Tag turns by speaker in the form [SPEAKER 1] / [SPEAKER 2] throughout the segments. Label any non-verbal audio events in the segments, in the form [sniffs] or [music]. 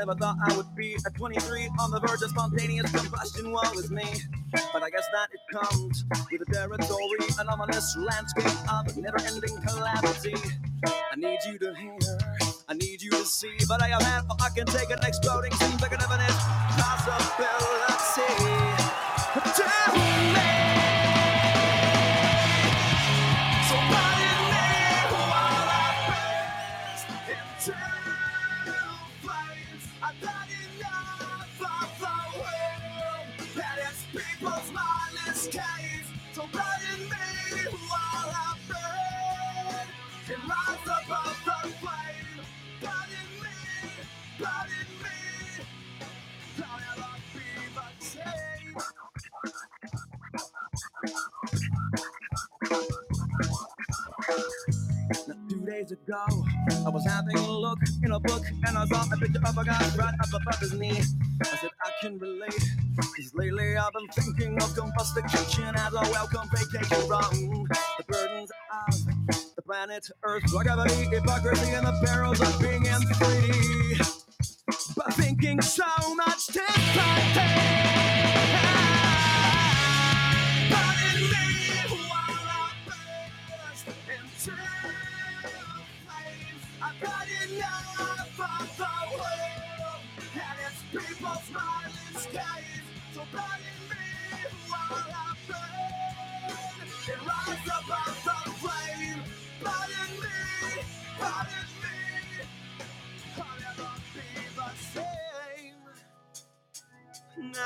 [SPEAKER 1] never thought I would be at 23 on the verge of spontaneous combustion. Woe is me. But I guess that it comes with the territory, an ominous landscape of never ending calamity. I need you to hear, I need you to see, but I am had, I can take an exploding scene bigger than it possibility. Days ago, I was having a look in a book and I saw a picture of a guy right up above his knee. I said, I can relate, cause lately I've been thinking of combustication as a welcome vacation from the burdens of the planet Earth, gravity, hypocrisy, and the perils of being in 3D. But thinking so much time. Pardon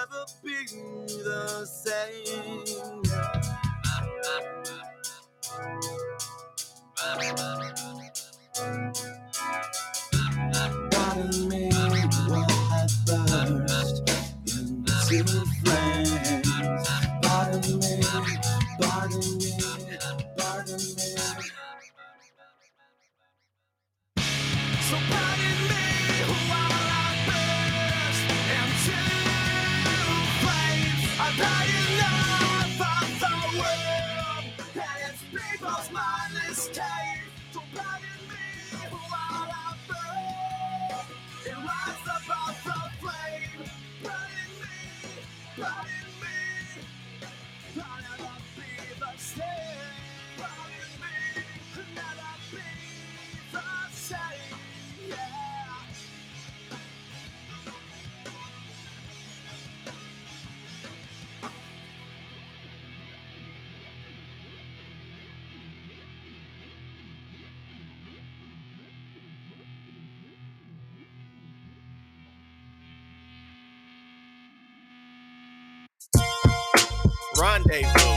[SPEAKER 1] Never be the same. Pardon me? While I burst into
[SPEAKER 2] Rendezvous.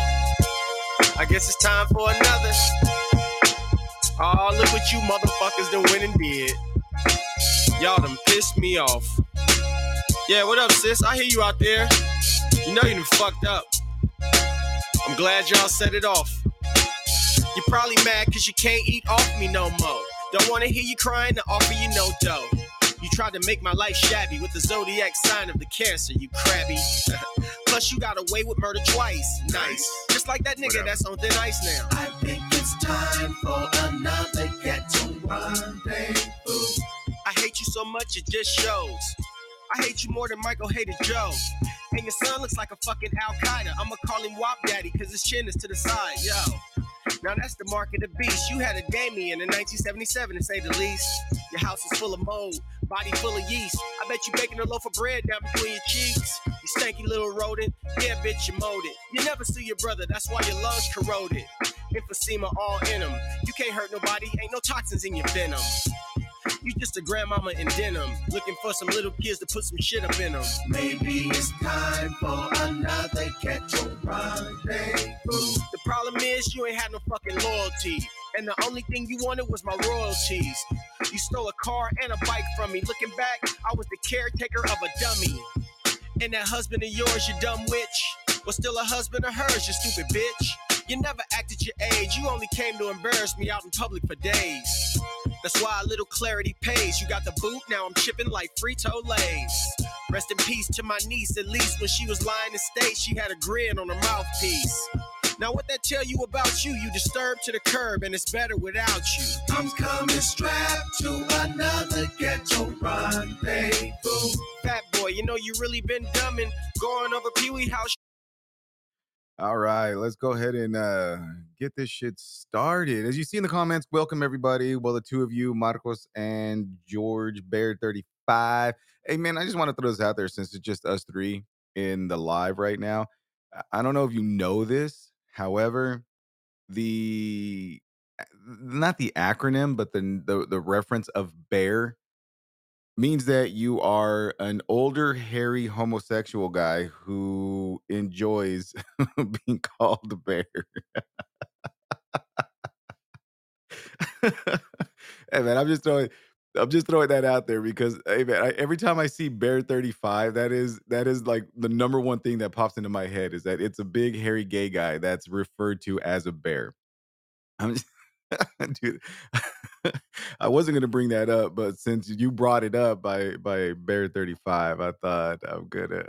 [SPEAKER 2] I guess it's time for another. Oh, look what you motherfuckers done went and did. Y'all done pissed me off. Yeah, what up, sis? I hear you out there. You know you done fucked up. I'm glad y'all set it off. You're probably mad because you can't eat off me no more. Don't want to hear you crying to offer you no dough. You tried to make my life shabby with the zodiac sign of the cancer, you crabby. [laughs] Plus, you got away with murder twice. Nice. Just like that nigga that's on thin ice now.
[SPEAKER 1] I think it's time for another ghetto rendezvous.
[SPEAKER 2] I hate you so much, it just shows. I hate you more than Michael hated Joe. And your son looks like a fucking Al Qaeda. I'ma call him Wop Daddy, cause his chin is to the side, yo. Now that's the mark of the beast. You had a Damien in 1977, to say the least. Your house is full of mold, body full of yeast. I bet you baking a loaf of bread down between your cheeks. You stanky little rodent. Yeah, bitch, you molded. You never see your brother, that's why your lungs corroded. Emphysema all in them. You can't hurt nobody, ain't no toxins in your venom. You just a grandmama in denim, looking for some little kids to put some shit up in them.
[SPEAKER 1] Maybe it's time for another catch ghetto rendezvous.
[SPEAKER 2] The problem is you ain't had no fucking loyalty. And the only thing you wanted was my royalties. You stole a car and a bike from me. Looking back, I was the caretaker of a dummy. And that husband of yours, you dumb witch, was still a husband of hers, you stupid bitch. You never acted your age. You only came to embarrass me out in public for days. That's why a little clarity pays. You got the boot, now I'm chipping like Frito Lays. Rest in peace to my niece. At least when she was lying in state, she had a grin on her mouthpiece. Now what that tell you about you? You disturbed to the curb, and it's better without you.
[SPEAKER 1] I'm coming strapped to another ghetto run, rendezvous.
[SPEAKER 2] Fat boy, you know you really been dumbing. Going over Pee Wee House.
[SPEAKER 3] All right, let's go ahead and uh, get this shit started. As you see in the comments, welcome everybody. Well, the two of you, Marcos and George Bear 35. Hey, man, I just want to throw this out there since it's just us three in the live right now. I- I don't know if you know this. However, the not the acronym, but the the, the reference of bear means that you are an older, hairy homosexual guy who enjoys [laughs] being called a bear. [laughs] hey man, I'm just throwing I'm just throwing that out there because hey man, I, every time I see Bear 35, that is that is like the number one thing that pops into my head is that it's a big hairy gay guy that's referred to as a bear. I'm just [laughs] dude. [laughs] I wasn't gonna bring that up, but since you brought it up by by Bear 35, I thought I'm gonna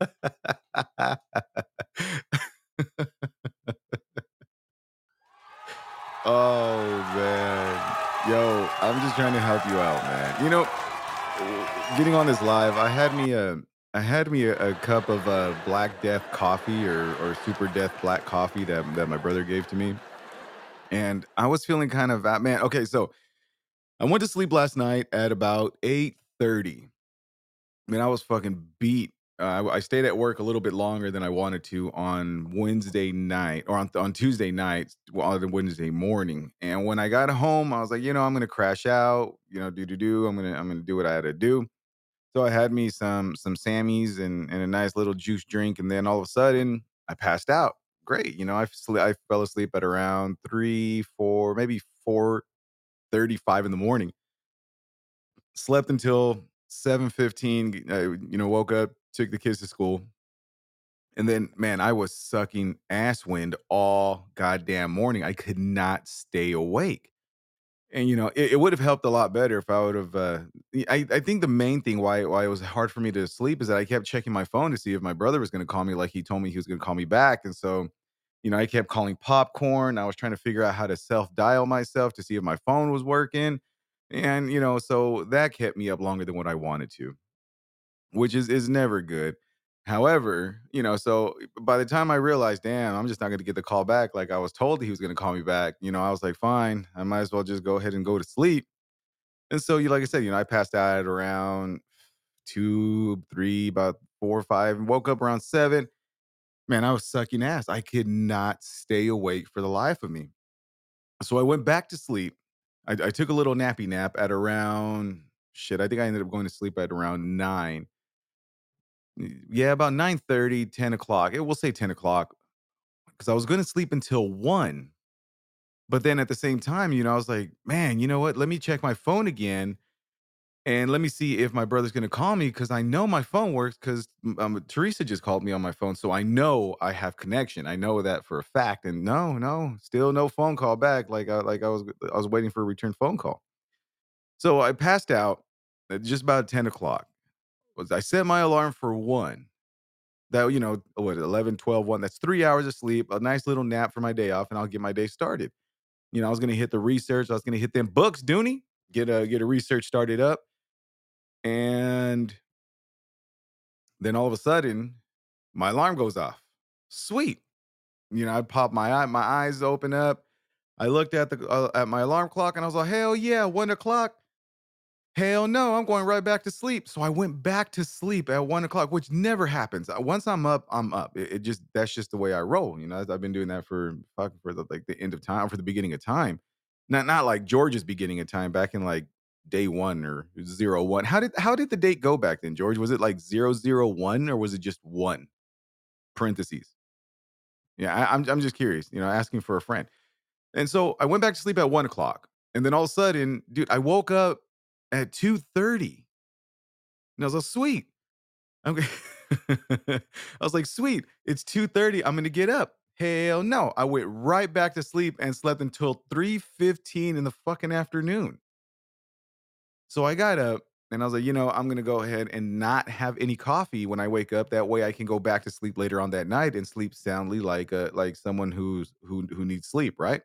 [SPEAKER 3] [laughs] Oh man. Yo, I'm just trying to help you out, man. You know, getting on this live, I had me a I had me a, a cup of uh, Black Death coffee or or Super Death Black coffee that that my brother gave to me, and I was feeling kind of uh, man. Okay, so I went to sleep last night at about eight thirty. Man, I was fucking beat. Uh, I, stayed at work a little bit longer than I wanted to on Wednesday night or on, on Tuesday night, on Wednesday morning. And when I got home, I was like, you know, I'm gonna crash out. You know, do do do. I'm gonna I'm gonna do what I had to do. So I had me some some Sammys and, and a nice little juice drink, and then all of a sudden I passed out. Great, you know, I I fell asleep at around three, four, maybe four thirty-five in the morning. Slept until seven fifteen. You know, woke up, took the kids to school, and then man, I was sucking ass wind all goddamn morning. I could not stay awake. And you know, it, it would have helped a lot better if I would have. Uh, I I think the main thing why why it was hard for me to sleep is that I kept checking my phone to see if my brother was going to call me, like he told me he was going to call me back, and so, you know, I kept calling popcorn. I was trying to figure out how to self dial myself to see if my phone was working, and you know, so that kept me up longer than what I wanted to, which is is never good. However, you know, so eh, by the time I realized, damn, I'm just not going to get the call back like I was told he was going to call me back, you know, I was like, fine, I might as well just go ahead and go to sleep. And so, you like I said, you know, I passed out at around two, three, about four or five, and woke up around seven. Man, I was sucking ass. I could not stay awake for the life of me. So I went back to sleep. I, I took a little nappy nap at around shit. I think I ended up going to sleep at around nine. Yeah, about 9 30, 10 o'clock. It will say 10 o'clock because I was going to sleep until one. But then at the same time, you know, I was like, man, you know what? Let me check my phone again and let me see if my brother's going to call me because I know my phone works because um, Teresa just called me on my phone. So I know I have connection. I know that for a fact. And no, no, still no phone call back. Like I, like I was, I was waiting for a return phone call. So I passed out at just about 10 o'clock. Was I set my alarm for one? That, you know, what, 11, 12, 1. That's three hours of sleep, a nice little nap for my day off, and I'll get my day started. You know, I was gonna hit the research, I was gonna hit them books, Dooney, get a get a research started up. And then all of a sudden, my alarm goes off. Sweet. You know, I pop my eye, my eyes open up. I looked at the uh, at my alarm clock and I was like, hell yeah, one o'clock. Hell no, I'm going right back to sleep. So I went back to sleep at one o'clock, which never happens. Uh, Once I'm up, I'm up. It, it just that's just the way I roll. You know, I've been doing that for fucking for the like the end of time, for the beginning of time. Not not like George's beginning of time back in like day one or zero one. How did how did the date go back then, George? Was it like zero zero one or was it just one parentheses? Yeah, I, I'm I'm just curious. You know, asking for a friend. And so I went back to sleep at one o'clock. And then all of a sudden, dude, I woke up at 2:30. And I was like, sweet. G- [laughs] I was like, sweet, it's 2:30. I'm gonna get up. Hell no. I went right back to sleep and slept until 3:15 in the fucking afternoon. So I got up and I was like, you know, I'm gonna go ahead and not have any coffee when I wake up. That way I can go back to sleep later on that night and sleep soundly like uh like someone who's who who needs sleep, right?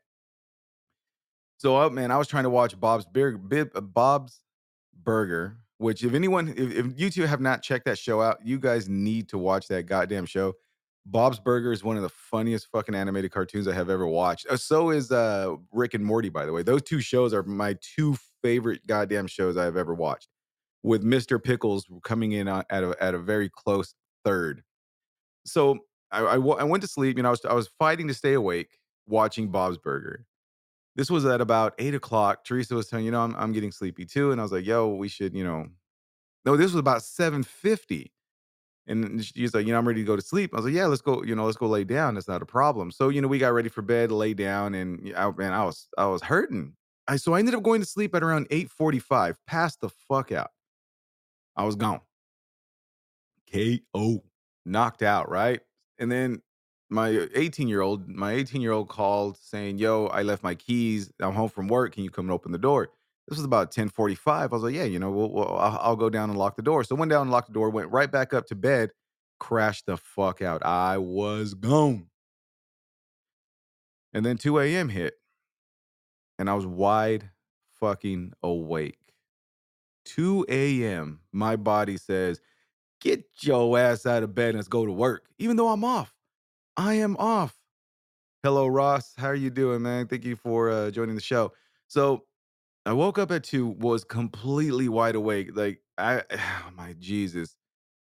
[SPEAKER 3] So up, man, I was trying to watch Bob's Big uh, Bob's Burger. which if anyone, if, if you two have not checked that show out, you guys need to watch that goddamn show. Bob's Burger is one of the funniest fucking animated cartoons I have ever watched. Uh, so is uh, Rick and Morty, by the way. Those two shows are my two favorite goddamn shows I've ever watched. With Mr. Pickles coming in at a at a very close third. So I, I I went to sleep. You know, I was I was fighting to stay awake watching Bob's Burger. This was at about eight o'clock. Teresa was telling you know I'm I'm getting sleepy too, and I was like, yo, we should you know. No, this was about seven fifty. And she's like, you know, I'm ready to go to sleep. I was like, yeah, let's go, you know, let's go lay down. That's not a problem. So, you know, we got ready for bed, lay down, and I, man, I was I was hurting. I so I ended up going to sleep at around 8:45, passed the fuck out. I was gone. KO. Knocked out, right? And then my 18 year old, my 18 year old called saying, Yo, I left my keys. I'm home from work. Can you come and open the door? This was about 1045. I was like, Yeah, you know, we'll, we'll- I'll, I'll go down and lock the door. So went down and locked the door, went right back up to bed, crashed the fuck out. I was gone. And then 2 a.m. hit, and I was wide fucking awake. 2 a.m. My body says, Get your ass out of bed and let's go to work, even though I'm off. I am off. Hello, Ross. How are you doing, man? Thank you for uh, joining the show. So I woke up at two, was completely wide awake. Like I, [sighs] oh my Jesus.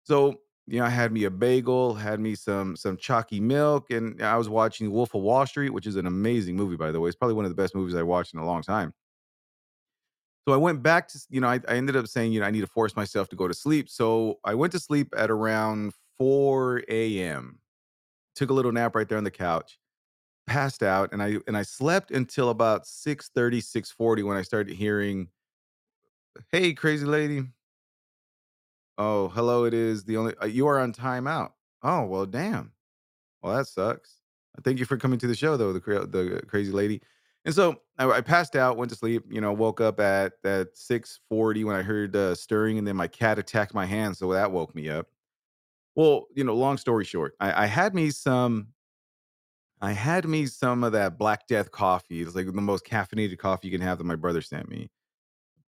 [SPEAKER 3] So you know, I had me a bagel, had me some some chalky milk, and I was watching Wolf of Wall Street, which is an amazing movie, by the way. It's probably one of the best movies I watched in a long time. So I went back to, you know, I, I ended up saying, you know, I need to force myself to go to sleep. So I went to sleep at around 4 a.m. Took a little nap right there on the couch, passed out, and I and I slept until about 6 6:40 when I started hearing, "Hey, crazy lady." Oh, hello. It is the only uh, you are on timeout. Oh, well, damn. Well, that sucks. Thank you for coming to the show, though, the the crazy lady. And so I, I passed out, went to sleep. You know, woke up at at six forty when I heard uh, stirring, and then my cat attacked my hand, so that woke me up. Well, you know, long story short, I, I had me some. I had me some of that Black Death coffee. It's like the most caffeinated coffee you can have that my brother sent me.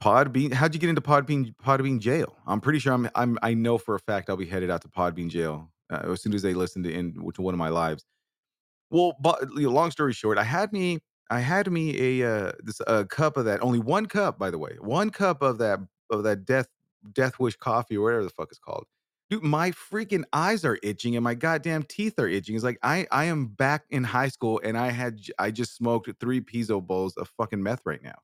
[SPEAKER 3] Podbean. How'd you get into Podbean? Podbean jail. I'm pretty sure I'm. I'm. I know for a fact I'll be headed out to Podbean jail uh, as soon as they listen to in to one of my lives. Well, but you know, long story short, I had me I had me a uh this a cup of that. Only one cup, by the way. One cup of that of that death death wish coffee or whatever the fuck it's called. Dude, my freaking eyes are itching and my goddamn teeth are itching. It's like I I am back in high school and I had I just smoked three piezo bowls of fucking meth right now.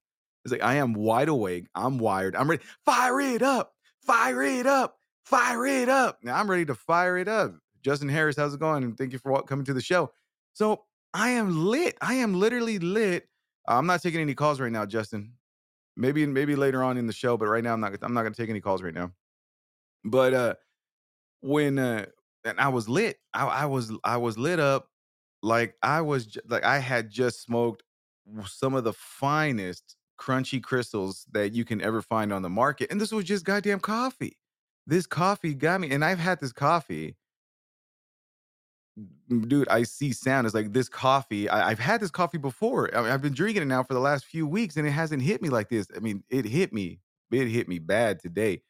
[SPEAKER 3] It's like I am wide awake. I'm wired. I'm ready. Fire it up. Fire it up. Fire it up. Now I'm ready to fire it up. Justin Harris, how's it going? And thank you for coming to the show. So I am lit. I am literally lit. Uh, I'm not taking any calls right now, Justin. Maybe maybe later on in the show, but right now I'm not. I'm not going to take any calls right now. But uh, when uh, and I was lit, I, I was I was lit up like I was ju- like I had just smoked some of the finest crunchy crystals that you can ever find on the market, and this was just goddamn coffee. This coffee got me, and I've had this coffee dude, I see sound. It's like this coffee. I, I've had this coffee before. I mean, I've been drinking it now for the last few weeks, and it hasn't hit me like this. I mean, it hit me. It hit me bad today.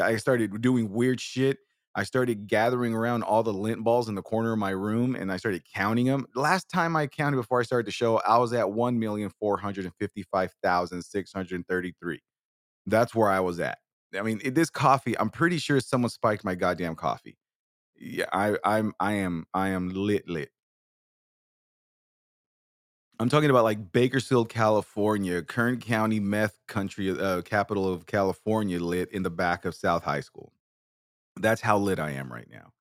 [SPEAKER 3] I started doing weird shit. I started gathering around all the lint balls in the corner of my room, and I started counting them. Last time I counted before I started the show, I was at one million four hundred and fifty-five thousand six hundred thirty-three. That's where I was at. I mean, this coffee. I'm pretty sure someone spiked my goddamn coffee. Yeah, I I'm I am I am lit lit. I'm talking about like Bakersfield, California, Kern County meth country, uh, capital of California, lit in the back of South High School. That's how lit I am right now.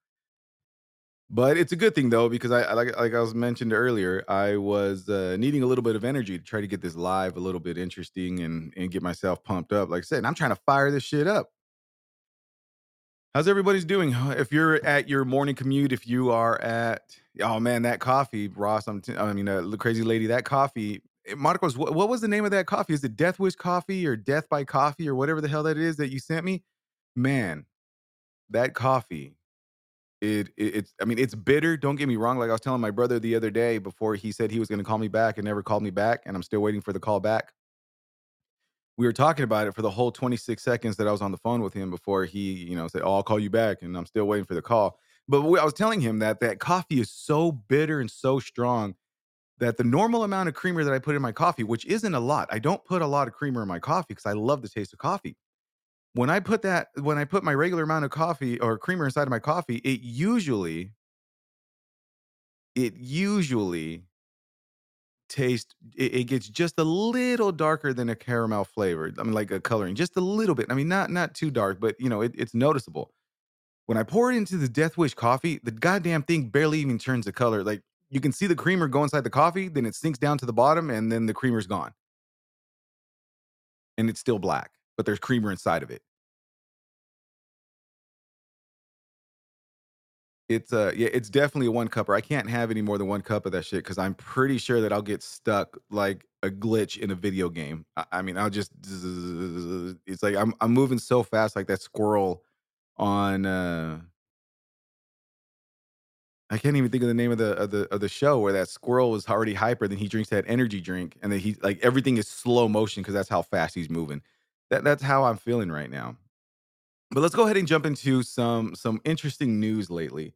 [SPEAKER 3] But it's a good thing though because I like like I was mentioned earlier, I was uh, needing a little bit of energy to try to get this live a little bit interesting and and get myself pumped up. Like I said, and I'm trying to fire this shit up. How's everybody's doing? If you're [laughs] at your morning commute, if you are at, oh man, that coffee, Ross, I'm, t- I mean, uh, the crazy lady, that coffee, eh, Marcos, what, what was the name of that coffee? Is it Death Wish Coffee or Death by Coffee or whatever the hell that is that you sent me? Man, that coffee, it, it it's, I mean, it's bitter. Don't get me wrong. Like I was telling my brother the other day before he said he was going to call me back and never called me back, and I'm still waiting for the call back. we were talking about it for the whole 26 seconds that I was on the phone with him before he, you know, said, "Oh, I'll call you back," and I'm still waiting for the call. But I was telling him that that coffee is so bitter and so strong that the normal amount of creamer that I put in my coffee, which isn't a lot, I don't put a lot of creamer in my coffee because I love the taste of coffee. When I put that, when I put my regular amount of coffee or creamer inside of my coffee, it usually, it usually tastes it, it gets just a little darker than a caramel flavor. I mean, like a coloring, just a little bit. I mean, not not too dark, but you know, it, it's noticeable. When I pour it into the Death Wish coffee, the goddamn thing barely even turns the color. Like you can see the creamer go inside the coffee, then it sinks down to the bottom, and then the creamer's gone. And it's still black, but there's creamer inside of it. It's uh yeah, it's definitely a one cupper. I can't have any more than one cup of that shit because I'm pretty sure that I'll get stuck like a glitch in a video game. I, I mean, I'll just it's like I'm I'm moving so fast like that squirrel on uh I can't even think of the name of the of the of the show where that squirrel was already hyper, then he drinks that energy drink, and then he like everything is slow motion because that's how fast he's moving. That that's how I'm feeling right now. But let's go ahead and jump into some some interesting news lately.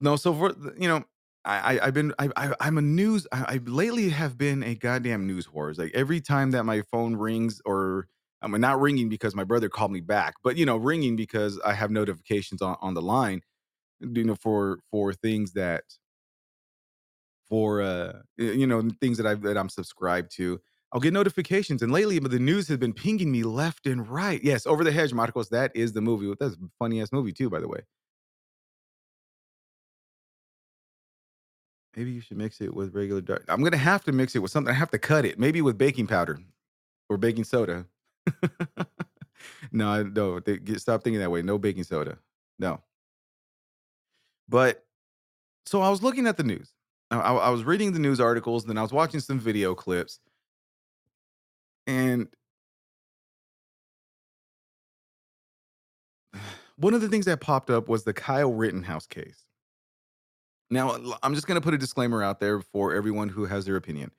[SPEAKER 3] No, so for you know, I, I I've been I, I I'm a news I, I lately have been a goddamn news whore. Like every time that my phone rings or I mean not ringing because my brother called me back, but you know ringing because I have notifications on on the line. You know for for things that for uh you know things that I that I'm subscribed to. I'll get notifications, and lately but the news has been pinging me left and right. Yes, Over the Hedge, Marcos. That is the movie. That's a funny ass movie too, by the way. Maybe you should mix it with regular dark. I'm gonna have to mix it with something. I have to cut it. Maybe with baking powder or baking soda. [laughs] no, no. They, get, stop thinking that way. No baking soda. No. But so I was looking at the news. I, I was reading the news articles, then I was watching some video clips, and one of the things that popped up was the Kyle Rittenhouse case. Now, I'm just going to put a disclaimer out there for everyone who has their opinion.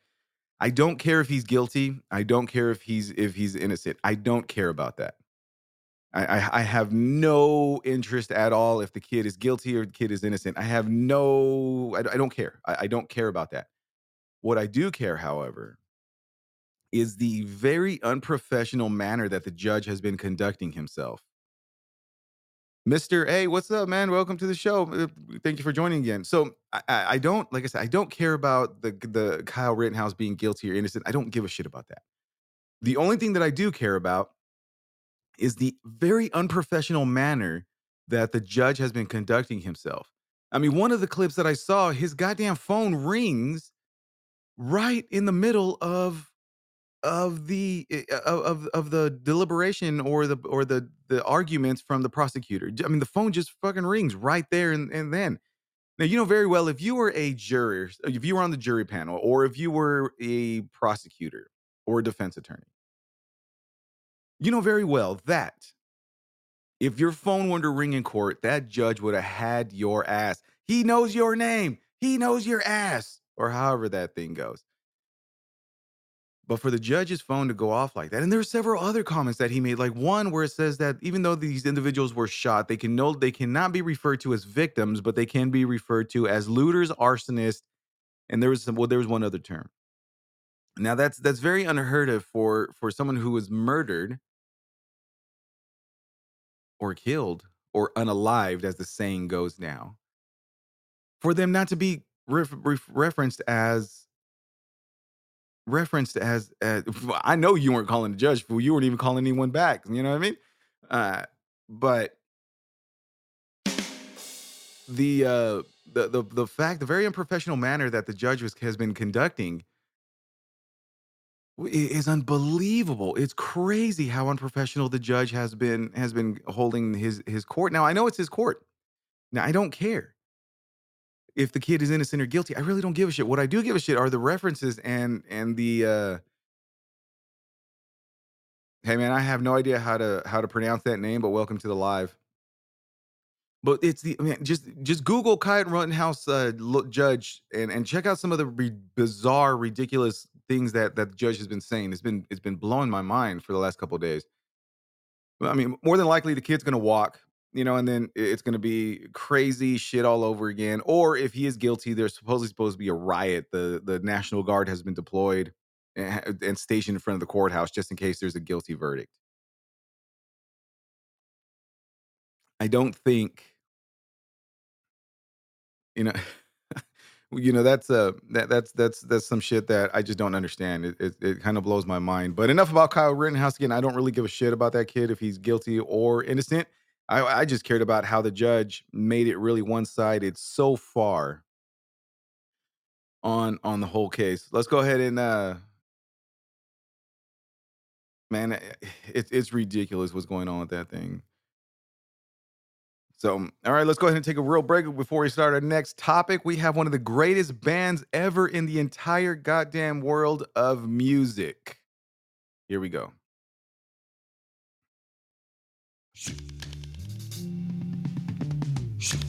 [SPEAKER 3] I don't care if he's guilty. I don't care if he's if he's innocent. I don't care about that. I, I, I have no interest at all if the kid is guilty or the kid is innocent. I have no. I, I don't care. I, I don't care about that. What I do care, however, is the very unprofessional manner that the judge has been conducting himself. Mr. A, what's up, man? Welcome to the show. Uh, Thank you for joining again. So I, I I don't, like I said, I don't care about the the Kyle Rittenhouse being guilty or innocent. I don't give a shit about that. The only thing that I do care about is the very unprofessional manner that the judge has been conducting himself. I mean, one of the clips that I saw, his goddamn phone rings right in the middle of of the eh, uh, of of the deliberation or the or the the arguments from the prosecutor. I mean, the phone just fucking rings right there and, and then. Now you know very well if you were a juror, if you were on the jury panel, or if you were a prosecutor or a defense attorney, you know very well that if your phone were to ring in court, that judge would have had your ass. He knows your name. He knows your ass, or however that thing goes. But for the judge's phone to go off like that, and there are several other comments that he made, like one where it says that even though these individuals were shot, they can no, they cannot be referred to as victims, but they can be referred to as looters, arsonists, and there was some. Well, there was one other term. Now that's that's very unheard of for for someone who was murdered or killed or unalived, as the saying goes now, for them not to be ref, ref- referenced as referenced as, as [laughs] I know you weren't calling the judge. You weren't even calling anyone back. You know what I mean? Uh, but the uh the, the the fact, the very unprofessional manner that the judge was, has been conducting is unbelievable. It's crazy how unprofessional the judge has been has been holding his his court. Now I know it's his court. Now I don't care if the kid is innocent or guilty. I really don't give a shit. What I do give a shit are the references and and the uh hey man, I have no idea how to how to pronounce that name, but welcome to the live. But it's the man, just just Google Kyle Rittenhouse uh, judge and and check out some of the re- bizarre, ridiculous things that that the judge has been saying. It's been it's been blowing my mind for the last couple days. I mean, more than likely the kid's gonna walk, you know, and then it's gonna be crazy shit all over again. Or if he is guilty, there's supposedly supposed to be a riot. The the National Guard has been deployed and, and stationed in front of the courthouse just in case there's a guilty verdict. I don't think you know [laughs] you know that's uh that that's that's that's some shit that I just don't understand. It it, it kind of blows my mind. But enough about Kyle Rittenhouse again. I don't really give a shit about that kid if he's guilty or innocent. I I just cared about how the judge made it really one sided so far on on the whole case. Let's go ahead and uh man, eh, it's it's ridiculous what's going on with that thing. So, all right, let's go ahead and take a real break before we start our next topic. We have one of the greatest bands ever in the entire goddamn world of music. Here we go.
[SPEAKER 4] Here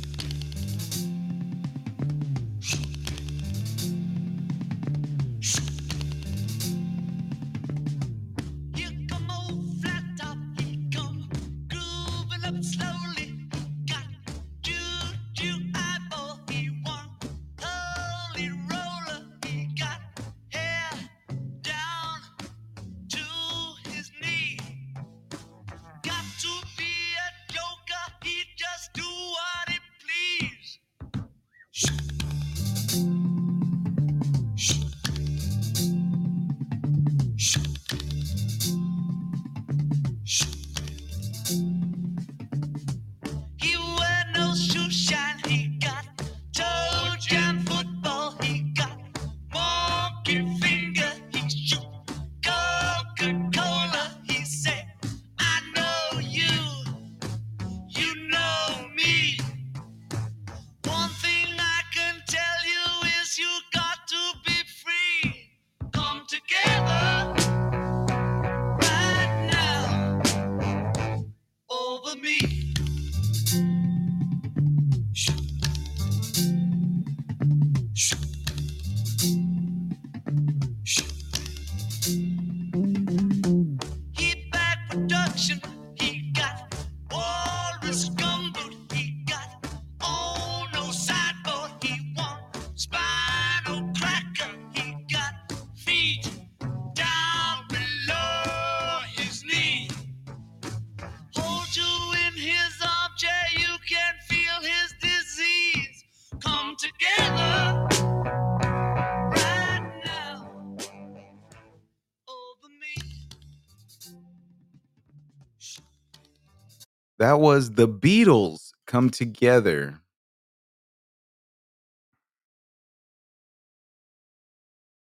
[SPEAKER 3] That was the Beatles come together.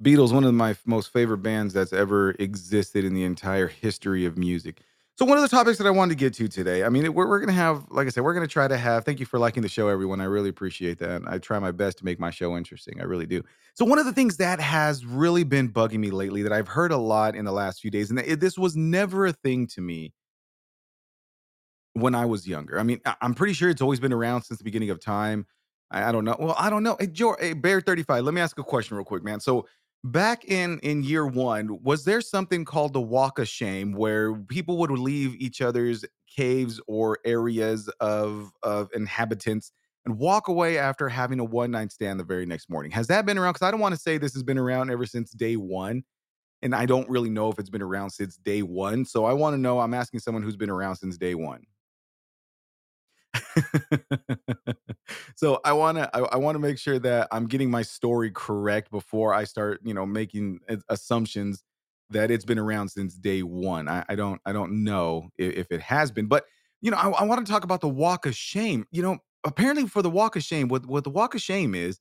[SPEAKER 3] Beatles, one of my most favorite bands that's ever existed in the entire history of music. So, one of the topics that I wanted to get to today, I mean, we're, we're going to have, like I said, we're going to try to have, thank you for liking the show, everyone. I really appreciate that. I try my best to make my show interesting. I really do. So, one of the things that has really been bugging me lately that I've heard a lot in the last few days, and this was never a thing to me when I was younger. I mean, I- I'm pretty sure it's always been around since the beginning of time. I, I don't know. Well, I don't know. Hey, Joe, hey, Bear 35, let me ask a question real quick, man. So back in in year one, was there something called the walk of shame where people would leave each other's caves or areas of of inhabitants and walk away after having a one night stand the very next morning? Has that been around? Because I don't want to say this has been around ever since day one. And I don't really know if it's been around since day one. So I want to know. I'm asking someone who's been around since day one. [laughs] so I want to I, I want to make sure that I'm getting my story correct before I start, you know, making assumptions that it's been around since day one. I, I don't I don't know if, if it has been, but you know, I, I want to talk about the walk of shame. You know, apparently for the walk of shame, what what the walk of shame is,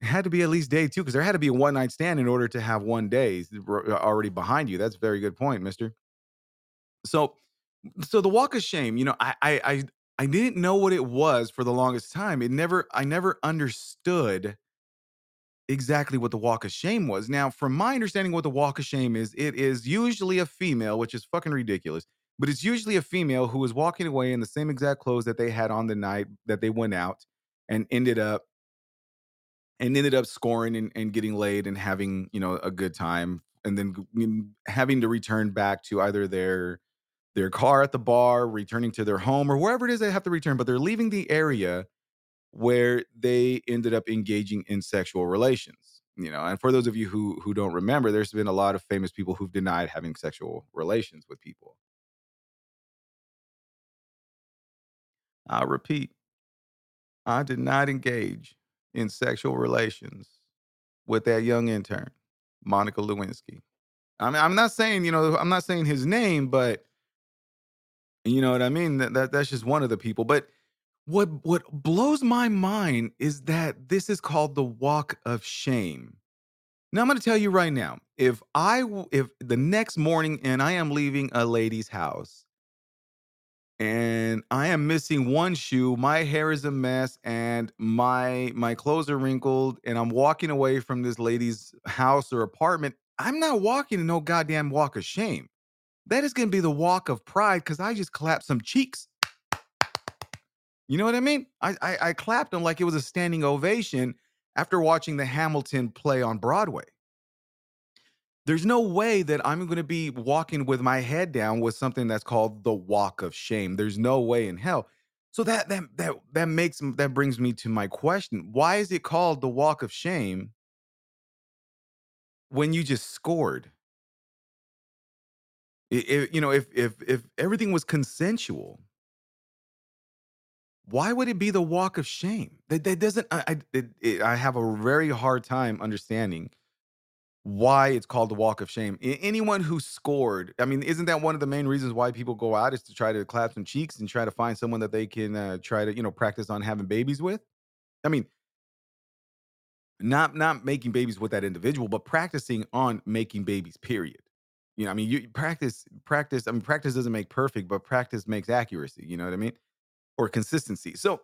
[SPEAKER 3] had to be at least day two because there had to be a one night stand in order to have one day already behind you. That's a very good point, Mister. So so the walk of shame you know I, I i i didn't know what it was for the longest time it never i never understood exactly what the walk of shame was. Now from my understanding what the walk of shame is it is usually a female which is fucking ridiculous but it's usually a female who is walking away in the same exact clothes that they had on the night that they went out and ended up and ended up scoring and, and getting laid and having you know a good time and then having to return back to either their their car at the bar returning to their home or wherever it is they have to return but they're leaving the area where they ended up engaging in sexual relations you know and for those of you who who don't remember there's been a lot of famous people who've denied having sexual relations with people. I'll repeat i did not engage in sexual relations with that young intern monica lewinsky. I mean i'm not saying you know i'm not saying his name but you know what i mean that, that that's just one of the people but what what blows my mind is that this is called the walk of shame Now I'm going to tell you right now, if I if the next morning and I am leaving a lady's house and I am missing one shoe, my hair is a mess and my my clothes are wrinkled and I'm walking away from this lady's house or apartment, I'm not walking in no goddamn walk of shame. That is going to be the walk of pride cuz I just clapped some cheeks. You know what I mean? I, I I clapped them like it was a standing ovation after watching the Hamilton play on Broadway. there's no way that I'm going to be walking with my head down with something that's called the walk of shame. There's no way in hell. So that that that that makes that brings me to my question. Why is it called the walk of shame when you just scored? I- I- you know, if if if everything was consensual, why would it be the walk of shame? That that doesn't I I, it, it, I have a very hard time understanding why it's called the walk of shame. Anyone who scored, I mean, isn't that one of the main reasons why people go out is to try to clap some cheeks and try to find someone that they can uh, try to, you know, practice on having babies with? I mean, not not making babies with that individual, but practicing on making babies, period. You know, I mean, you practice practice, I mean, practice doesn't make perfect, but practice makes accuracy, you know what I mean? Or consistency. So,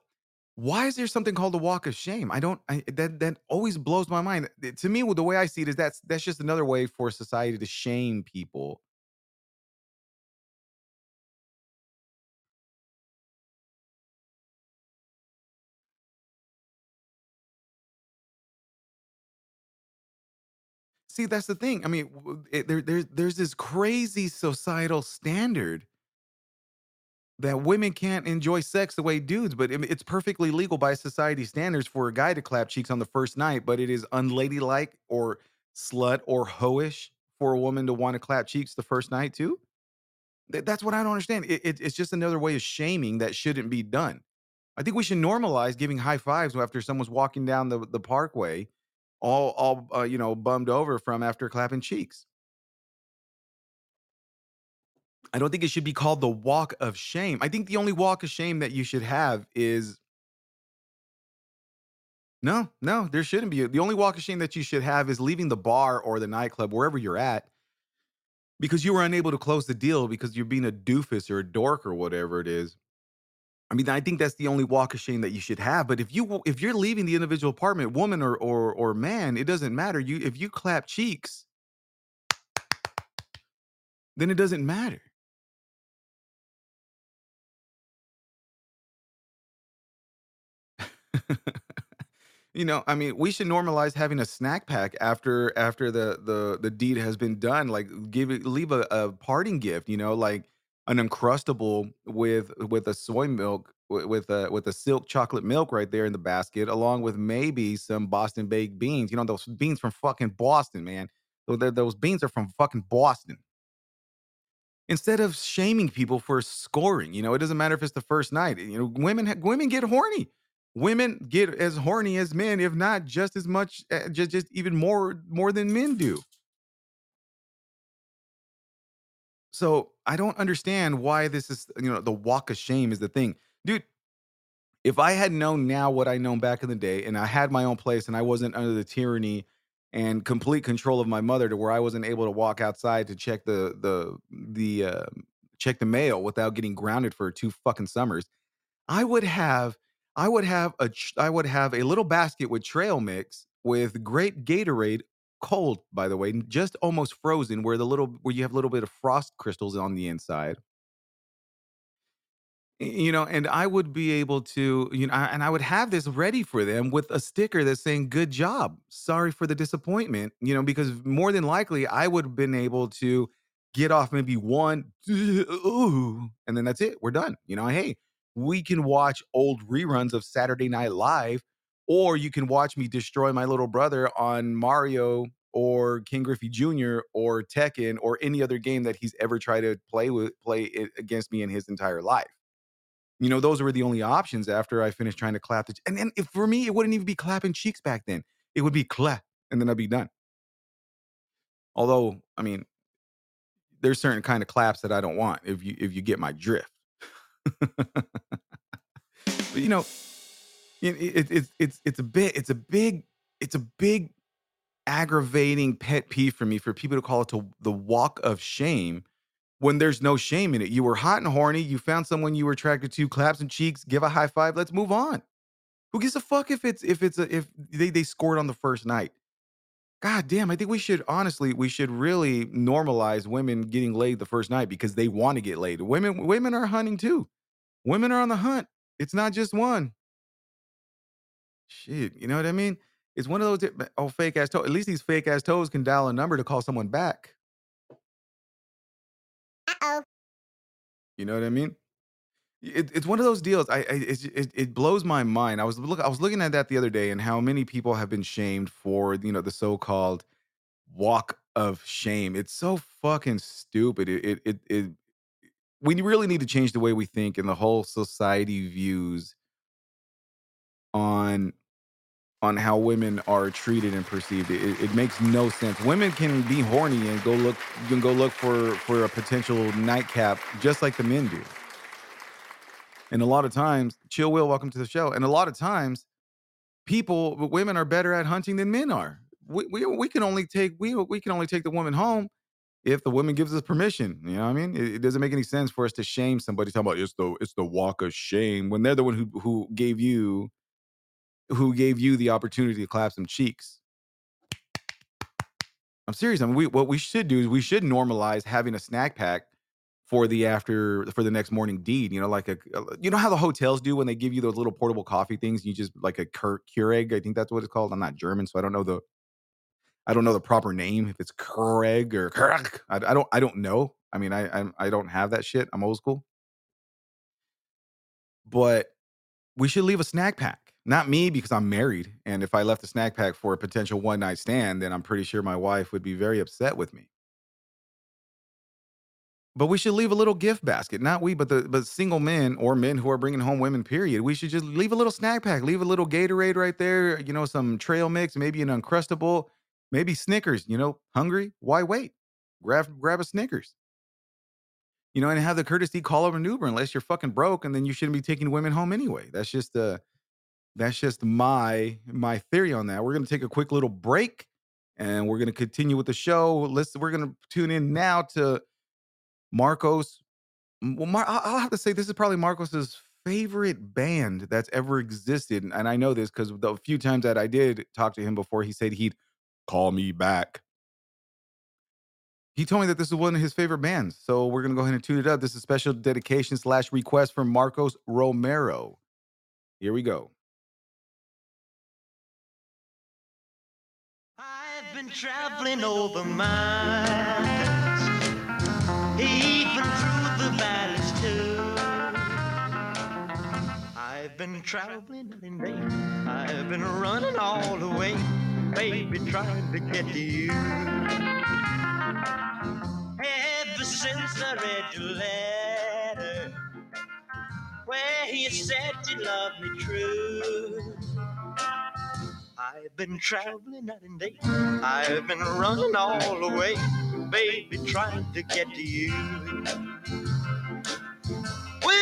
[SPEAKER 3] why is there something called the walk of shame? I don't I, that that always blows my mind. To me, the way I see it is that's that's just another way for society to shame people. See, that's the thing. I mean, it, there there's there's this crazy societal standard that women can't enjoy sex the way dudes, but it- it's perfectly legal by society standards for a guy to clap cheeks on the first night, but it is unladylike or slut or hoish for a woman to want to clap cheeks the first night too. Th- That's what I don't understand. It, it- it's just another way of shaming that shouldn't be done. I think we should normalize giving high fives after someone's walking down the, the parkway, all all uh, you know bummed over from after clapping cheeks. I don't think it should be called the walk of shame. I think the only walk of shame that you should have is no, no, there shouldn't be. The only walk of shame that you should have is leaving the bar or the nightclub, wherever you're at, because you were unable to close the deal because you're being a doofus or a dork or whatever it is. I mean, I think that's the only walk of shame that you should have. But if you if you're leaving the individual apartment, woman or or or man, it doesn't matter. You if you clap cheeks, then it doesn't matter. [laughs] You know, I mean, we should normalize having a snack pack after after the the the deed has been done. Like, give leave a, a parting gift. You know, like an uncrustable with with a soy milk with a with a silk chocolate milk right there in the basket, along with maybe some Boston baked beans. You know, those beans from fucking Boston, man. Tho- tho- Those beans are from fucking Boston instead of shaming people for scoring you know it doesn't matter if it's the first night you know women women get horny women get as horny as men if not just as much eh, just just even more more than men do so i don't understand why this is you know the walk of shame is the thing. Dude if I had known now what I known back in the day, and I had my own place, and I wasn't under the tyranny and complete control of my mother, to where I wasn't able to walk outside to check the the the uh, check the mail without getting grounded for two fucking summers, I would have I would have a I would have a little basket with trail mix with grape Gatorade, cold by the way, just almost frozen, where the little where you have a little bit of frost crystals on the inside you know, and I would be able to, you know, and I would have this ready for them with a sticker that's saying "Good job, sorry for the disappointment," you know, because more than likely I would have been able to get off maybe one, and then that's it. We're done. You know, hey, we can watch old reruns of Saturday Night Live, or you can watch me destroy my little brother on Mario or Ken Griffey Jr. or Tekken or any other game that he's ever tried to play with play against me in his entire life. You know, those were the only options after I finished trying to clap the and then if for me, it wouldn't even be clapping cheeks back then. It would be clap, and then I'd be done. Although, I mean, there's certain kind of claps that I don't want if you if you get my drift. [laughs] but you know, it, it, it's it's it's a bit it's a big it's a big aggravating pet peeve for me for people to call it to the walk of shame when there's no shame in it. You were hot and horny, you found someone you were attracted to, clap some cheeks, give a high five, let's move on. Who gives a fuck if it's if it's a, if they they scored on the first night? God damn, I think we should honestly we should really normalize women getting laid the first night because they want to get laid. Women women are hunting too. Women are on the hunt. It's not just one. Shit, you know what I mean? It's one of those oh fake ass toes. At least these fake ass toes can dial a number to call someone back.
[SPEAKER 5] Uh-oh.
[SPEAKER 3] You know what I mean? It, it's one of those deals. I, I it, it, it blows my mind. I was look I was looking at that the other day and how many people have been shamed for you know the so called walk of shame. It's so fucking stupid. It, it it it we really need to change the way we think and the whole society views on on how women are treated and perceived. It, it makes no sense. Women can be horny and go look you can go look for for a potential nightcap just like the men do. And a lot of times, chill will welcome to the show. And a lot of times, people, women are better at hunting than men are. We, we, we can only take we we can only take the woman home if the woman gives us permission. You know what I mean? It, it doesn't make any sense for us to shame somebody talking about it's the it's the walk of shame when they're the one who who gave you who gave you the opportunity to clap some cheeks. I'm serious. I mean, we, what we should do is we should normalize having a snack pack for the after for the next morning deed. You know, like a you know how the hotels do when they give you those little portable coffee things. You just like a Keurig. I think that's what it's called. I'm not German, so I don't know the I don't know the proper name. If it's Keurig or Keurig, I, I don't I don't know. I mean, I I'm, I don't have that shit. I'm old school. But we should leave a snack pack. Not me because I'm married, and if I left a snack pack for a potential one night stand, then I'm pretty sure my wife would be very upset with me. But we should leave a little gift basket. Not we, but the but single men or men who are bringing home women. Period. We should just leave a little snack pack. Leave a little Gatorade right there. You know, some trail mix, maybe an Uncrustable, maybe Snickers. You know, hungry? Why wait? Grab grab a Snickers. You know, and have the courtesy call over an Uber unless you're fucking broke, and then you shouldn't be taking women home anyway. That's just uh that's just my my theory on that. We're gonna take a quick little break, and we're gonna continue with the show. Let's we're gonna tune in now to Marcos. Well, Mar- I'll have to say this is probably Marcos's favorite band that's ever existed, and I know this because the few times that I did talk to him before, he said he'd call me back. He told me that this is one of his favorite bands, so we're gonna go ahead and tune it up. This is special dedication slash request from Marcos Romero. Here we go.
[SPEAKER 6] Traveling over miles, even through the valleys too. I've been traveling and day. I've been running all the way, baby, trying to get to you. Ever since I read your letter, where you said you loved me true. I've been traveling night and day. I've been running all the way, baby, trying to get to you. When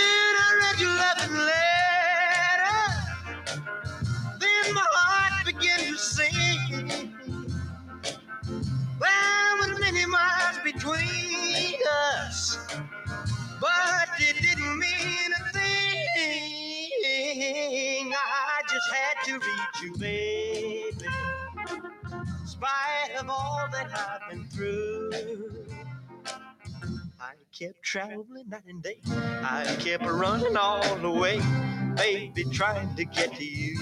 [SPEAKER 6] I read your loving letter, then my heart began to sing. There were many miles between us, but it didn't mean a thing. I just had to reach you, baby. Spite of all that I've been through, I kept traveling night and day. I kept running all the way, baby, trying to get to you.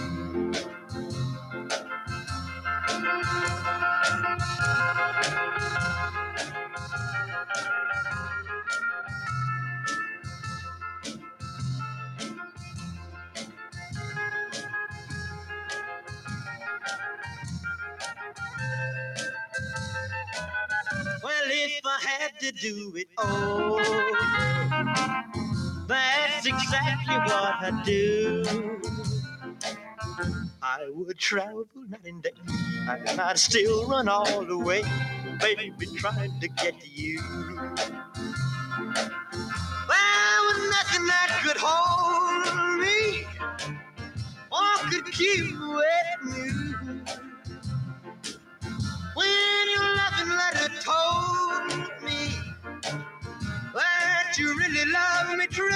[SPEAKER 6] I had to do it, oh, that's exactly what I'd do. I would travel night and day, and I'd still run all the way, baby, trying to get to you. There was nothing that could hold me or could keep me. When your loving letter told that you really love me true,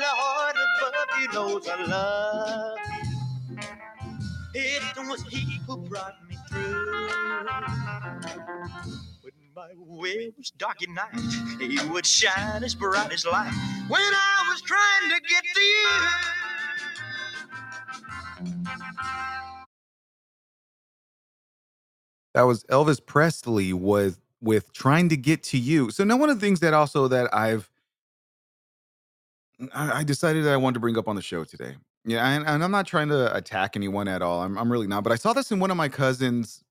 [SPEAKER 6] Lord above you knows I love. It was He who brought me through. When my way was dark at night, He would shine as bright as light. When I was trying to get to you.
[SPEAKER 3] That was Elvis Presley with with trying to get to you. So now one of the things that also that I've I decided that I wanted to bring up on the show today. Yeah, and, and I'm not trying to attack anyone at all. I'm, I'm really not. But I saw this in one of my cousins.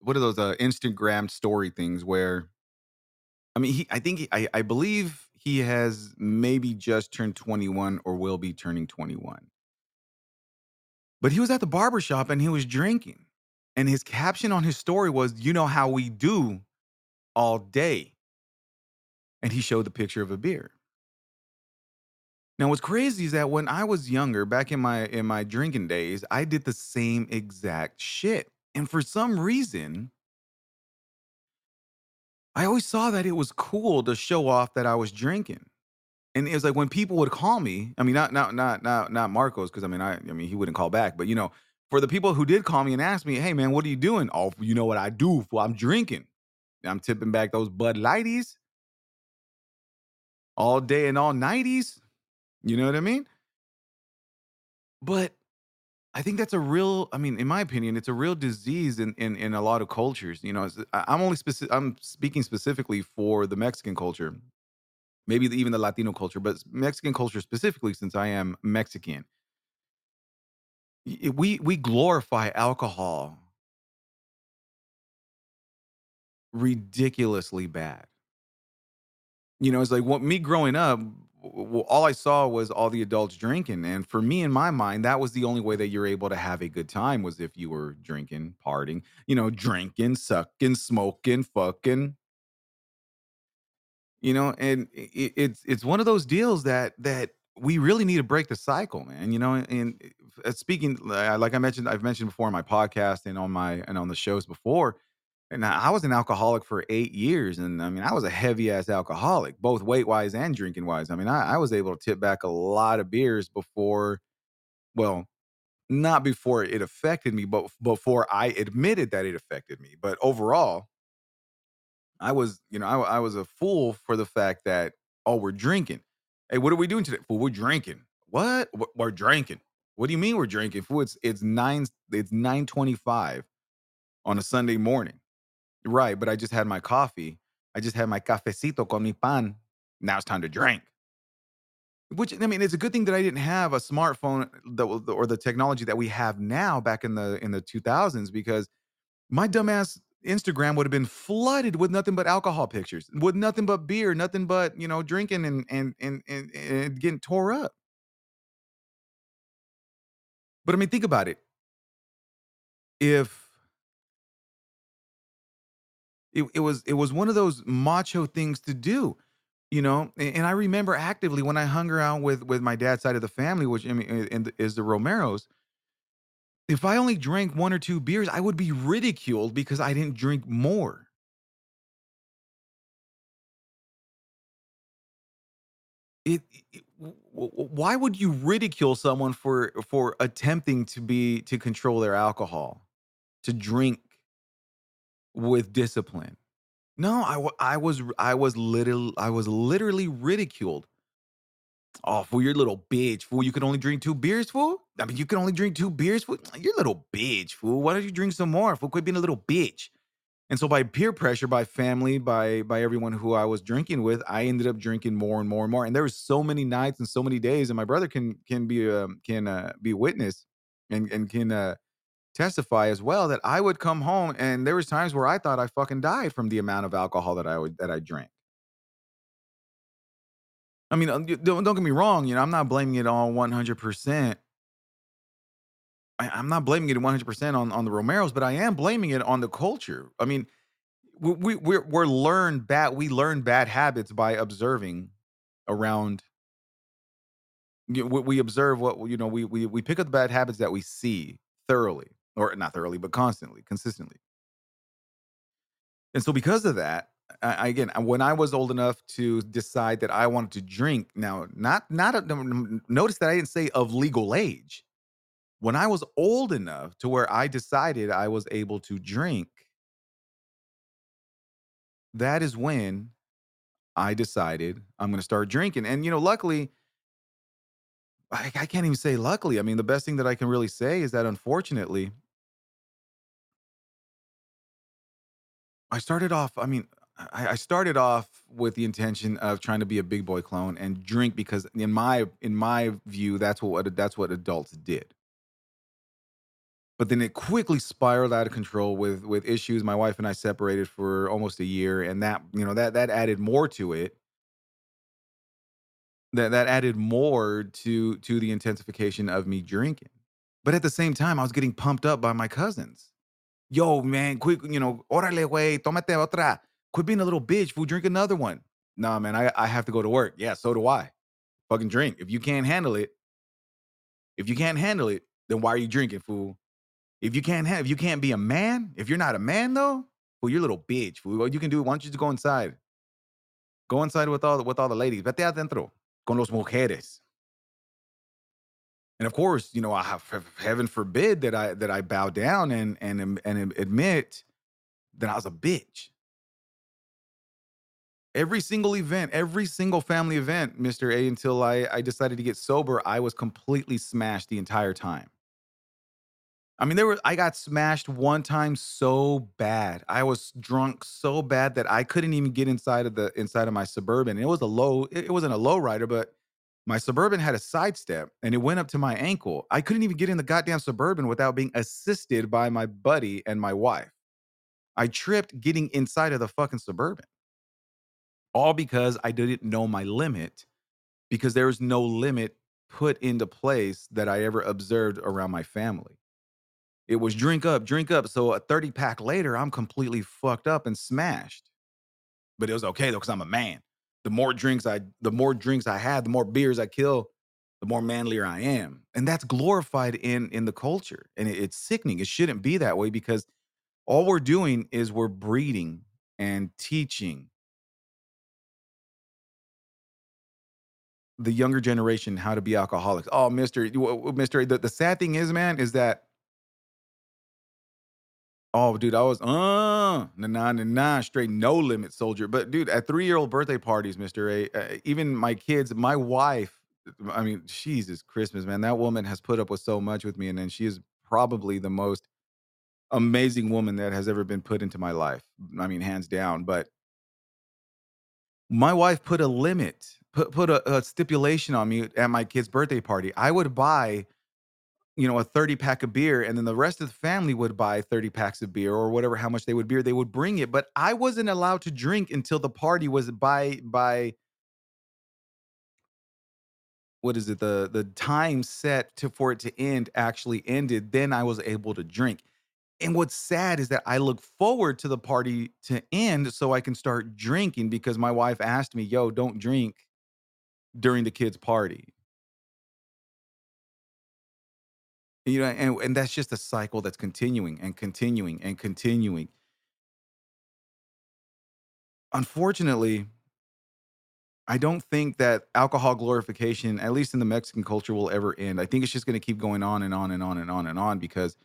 [SPEAKER 3] What are those uh, Instagram story things where? I mean, he. I think he, I. I believe he has maybe just turned 21 or will be turning 21. But he was at the barber shop and he was drinking. And his caption on his story was, "You know how we do all day." And he showed the picture of a beer. Now, what's crazy is that when I was younger, back in my in my drinking days, I did the same exact shit. And for some reason, I always saw that it was cool to show off that I was drinking. And it was like when people would call me, I mean, not not not not not Marcos, because I mean, I I mean, he wouldn't call back, but you know, for the people who did call me and ask me, hey man, what are you doing? Oh, you know what I do? Well, I'm drinking. I'm tipping back those Bud Lighties all day and all nighties. You know what I mean? But I think that's a real. I mean, in my opinion, it's a real disease in in, in a lot of cultures. You know, I'm only specific. I'm speaking specifically for the Mexican culture, maybe even the Latino culture, but Mexican culture specifically, since I am Mexican. We we glorify alcohol ridiculously bad. You know, it's like what me growing up, all I saw was all the adults drinking. And for me, in my mind, that was the only way that you're able to have a good time was if you were drinking, partying, you know, drinking, sucking, smoking, fucking, you know, and i- i- it's it's one of those deals that that we really need to break the cycle, man. You know, and uh, speaking like I mentioned, I've mentioned before on my podcast and on my and on the shows before, and I was an alcoholic for eight years, and I mean, I was a heavy ass alcoholic, both weight wise and drinking wise. I mean, I, I was able to tip back a lot of beers before, well, not before it affected me, but before I admitted that it affected me. But overall, I was, you know, I, I was a fool for the fact that, oh, we're drinking. Hey, what are we doing today? Well, we're drinking. What? We're drinking. What do you mean we're drinking? Fool, it's it's nine it's nine twenty five on a Sunday morning. Right, but I just had my coffee. I just had my cafecito con mi pan. Now it's time to drink. Which I mean, it's a good thing that I didn't have a smartphone that or the technology that we have now back in the in the 2000s because my dumbass Instagram would have been flooded with nothing but alcohol pictures, with nothing but beer, nothing but you know drinking and and and and, and getting tore up. But I mean, think about it. If it, it was it was one of those macho things to do you know? A- and, i remember actively when i hung around with with my dad's side of the family which i mean is the romeros if i only drank one or two beers i would be ridiculed because i didn't drink more. It, it why would you ridicule someone for for attempting to be to control their alcohol to drink with discipline No, I I was I was little I was literally ridiculed. "Oh, fool, you're little bitch, fool. You can only drink 2 beers, fool? I mean, you can only drink 2 beers, fool? You're little bitch, fool. Why don't you drink some more, fool? Quit being a little bitch." And so by peer pressure, by family, by by everyone who I was drinking with, I ended up drinking more and more and more. And there were so many nights and so many days, and my brother can can be um, can uh, be witness and and can uh, testify as well that I would come home and there was times where I thought I fucking died from the amount of alcohol that I would that I drank. I mean, uh, don't don't get me wrong, you know, I'm not blaming it on 100%. I, I'm not blaming it 100% on on the Romeros, but I am blaming it on the culture. I mean, we, we we're we're learned bad we learn bad habits by observing around we, we observe what you know we, we we pick up the bad habits that we see thoroughly or not thoroughly but constantly consistently. And so because of that I, again when i was old enough to decide that i wanted to drink now not not a, no- no- notice that i didn't say of legal age. When i was old enough to where i decided i was able to drink that is when i decided i'm going to start drinking. And you know luckily I, I can't even say luckily. I mean, the best thing that I can really say is that unfortunately, I started off. I mean, I, started off with the intention of trying to be a big boy clone and drink because, in my in my view, that's what that's what adults did. But then it quickly spiraled out of control with with issues. My wife and I separated for almost a year, and that you know that that added more to it. That that added more to to the intensification of me drinking. But at the same time, I was getting pumped up by my cousins. Yo, man, quick, you know, órale, güey, tómate otra. Quit being a little bitch, fool. Drink another one. Nah, man, I, I have to go to work. Yeah, so do I. Fucking drink. If you can't handle it, if you can't handle it, then why are you drinking, fool? If you can't have, if you can't be a man, if you're not a man though, well, you're a little bitch, fool. What you can do, why don't you just go inside? Go inside with all the, with all the ladies. Vete adentro con los mujeres. And of course, you know, I have heaven forbid that I that I bow down and and and admit that I was a bitch. Every single event, every single family event, Mr. A, until I, I decided to get sober, I was completely smashed the entire time. I mean, there were I got smashed one time so bad. I was drunk so bad that I couldn't even get inside of the inside of my suburban. It was a low, it it wasn't a low rider, but my suburban had a side step and it went up to my ankle. I couldn't even get in the goddamn suburban without being assisted by my buddy and my wife. I tripped getting inside of the fucking suburban. All because I didn't know my limit because there was no limit put into place that I ever observed around my family. It was drink up, drink up. So a 30 pack later, I'm completely fucked up and smashed. But it was okay though, because I'm a man. The more drinks I the more drinks I have, the more beers I kill, the more manlier I am. And that's glorified in in the culture. And it- it's sickening. It shouldn't be that way because all we're doing is we're breeding and teaching the younger generation how to be alcoholics. Oh, w- Mr. The, the sad thing is, man, is that oh, dude, I was uh nah nah nah straight no limit soldier. But dude, at three year old birthday parties, Mr. A, uh, even my kids, my wife, I mean, Jesus Christmas, man, that woman has put up with so much with me, and then she is probably the most amazing woman that has ever been put into my life. I mean, hands down. But my wife put a limit, put put a, a stipulation on me at my kid's birthday party. I would buy, you know, a 30 pack of beer, and then the rest of the family would buy 30 packs of beer or whatever, how much they would beer, they would bring it. But I wasn't allowed to drink until the party was by by what is it, the the time set to for it to end actually ended. Then I was able to drink. And what's sad is that I look forward to the party to end so I can start drinking because my wife asked me, yo, don't drink during the kids' party. You know, and, and that's just a cycle that's continuing and continuing and continuing. Unfortunately, I don't think that alcohol glorification, at least in the Mexican culture, will ever end. I think it's just going to keep going on and on and on and on and on because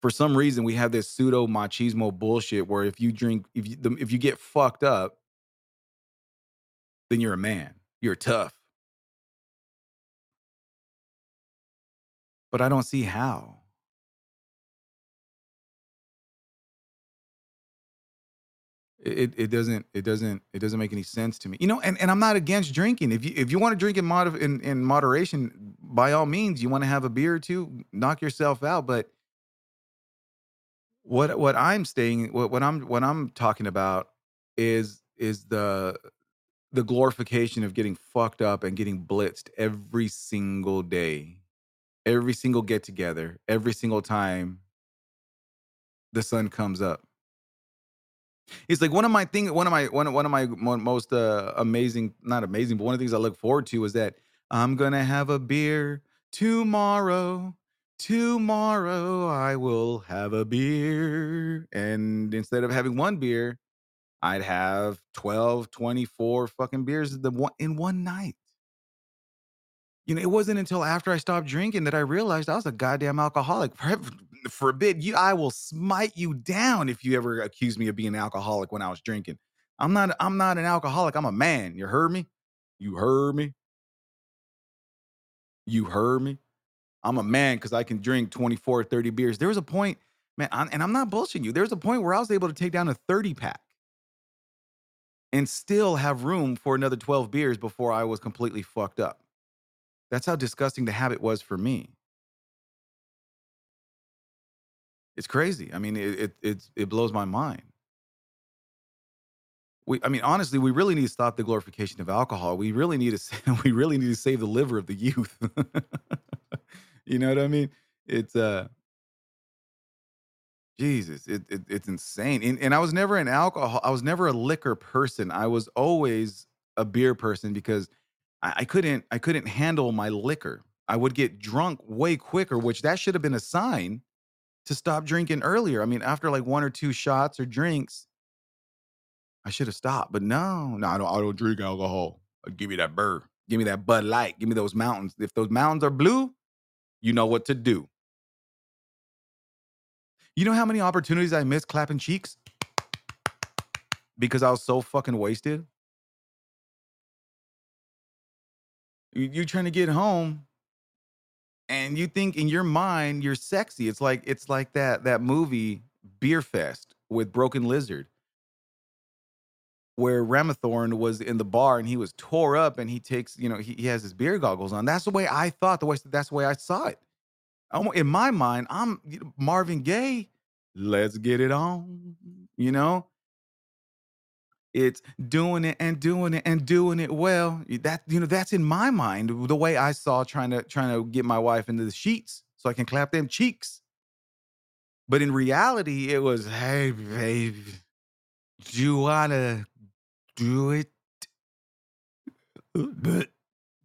[SPEAKER 3] for some reason we have this pseudo machismo bullshit where if you drink if you if you get fucked up then you're a man you're tough but i don't see how. It, it doesn't it doesn't it doesn't make any sense to me. You know and, and i'm not against drinking. If you if you want to drink in, mod, in in moderation by all means you want to have a beer or two knock yourself out but what what i'm staying what, what i'm what i'm talking about is is the the glorification of getting fucked up and getting blitzed every single day every single get together every single time the sun comes up it's like one of my thing, one of my one of one of my most uh, amazing, not amazing, but one of the things I look forward to is that I'm gonna have a beer tomorrow. Tomorrow I will have a beer. And instead of having one beer, I'd have 12, 24 fucking beers in one night. You know, it wasn't until after I stopped drinking that I realized I was a goddamn alcoholic. [laughs] Forbid you, I will smite you down if you ever accuse me of being an alcoholic when I was drinking. I'm not. I'm not an alcoholic. I'm a man. You heard me. You heard me. You heard me. I'm a man because I can drink 24, 30 beers. There was a point, man, I- and I'm not bullshitting you. There was a point where I was able to take down a 30 pack and still have room for another 12 beers before I was completely fucked up. That's how disgusting the habit was for me. It's crazy. I mean, it it it's, it blows my mind. We, I mean, honestly, we really need to stop the glorification of alcohol. We really need to, [laughs] we really need to save the liver of the youth. [laughs] you know what I mean? It's uh, Jesus, it, it it's insane. And, and I was never an alcohol. I was never a liquor person. I was always a beer person because I, I couldn't I couldn't handle my liquor. I would get drunk way quicker, which that should have been a sign to stop drinking earlier. I mean, after like one or two shots or drinks, I should have stopped. But no, no, I don't. I don't drink alcohol. Uh, Give me that burr. Give me that Bud Light. Give me those mountains. If those mountains are blue, you know what to do. You know how many opportunities I missed clapping cheeks because I was so fucking wasted. You- You're trying to get home, and you think in your mind you're sexy. It's like it's like that that movie Beer Fest with Broken Lizard, where Ramathorn was in the bar and he was tore up, and he takes you know he, he has his beer goggles on. That's the way I thought. The way that's the way I saw it. In my mind, I'm Marvin Gaye. Let's get it on. You know, it's doing it and doing it and doing it well. That you know, that's in my mind the way I saw trying to trying to get my wife into the sheets so I can clap them cheeks. But in reality, it was, hey babe, do you wanna do it? [laughs] But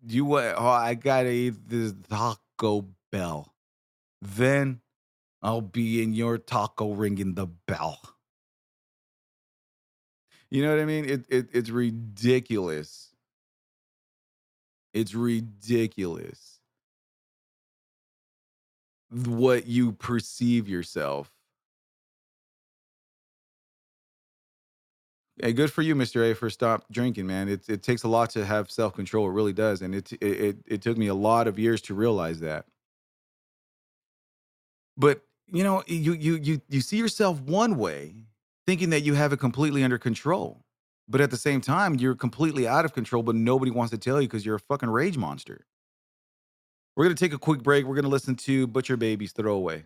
[SPEAKER 3] you what? Oh, I gotta eat this Taco Bell. Then I'll be in your taco ringing the bell. You know what I mean? It, it it's ridiculous. It's ridiculous what you perceive yourself. Hey, good for you, Mr. A, for stop drinking, man. It it takes a lot to have self control. It really does, and it it it took me a lot of years to realize that. But you know, you you you you see yourself one way, thinking that you have it completely under control, but at the same time, you're completely out of control. But nobody wants to tell you because you're a fucking rage monster. We're gonna take a quick break. We're gonna listen to Butcher Babies Throwaway.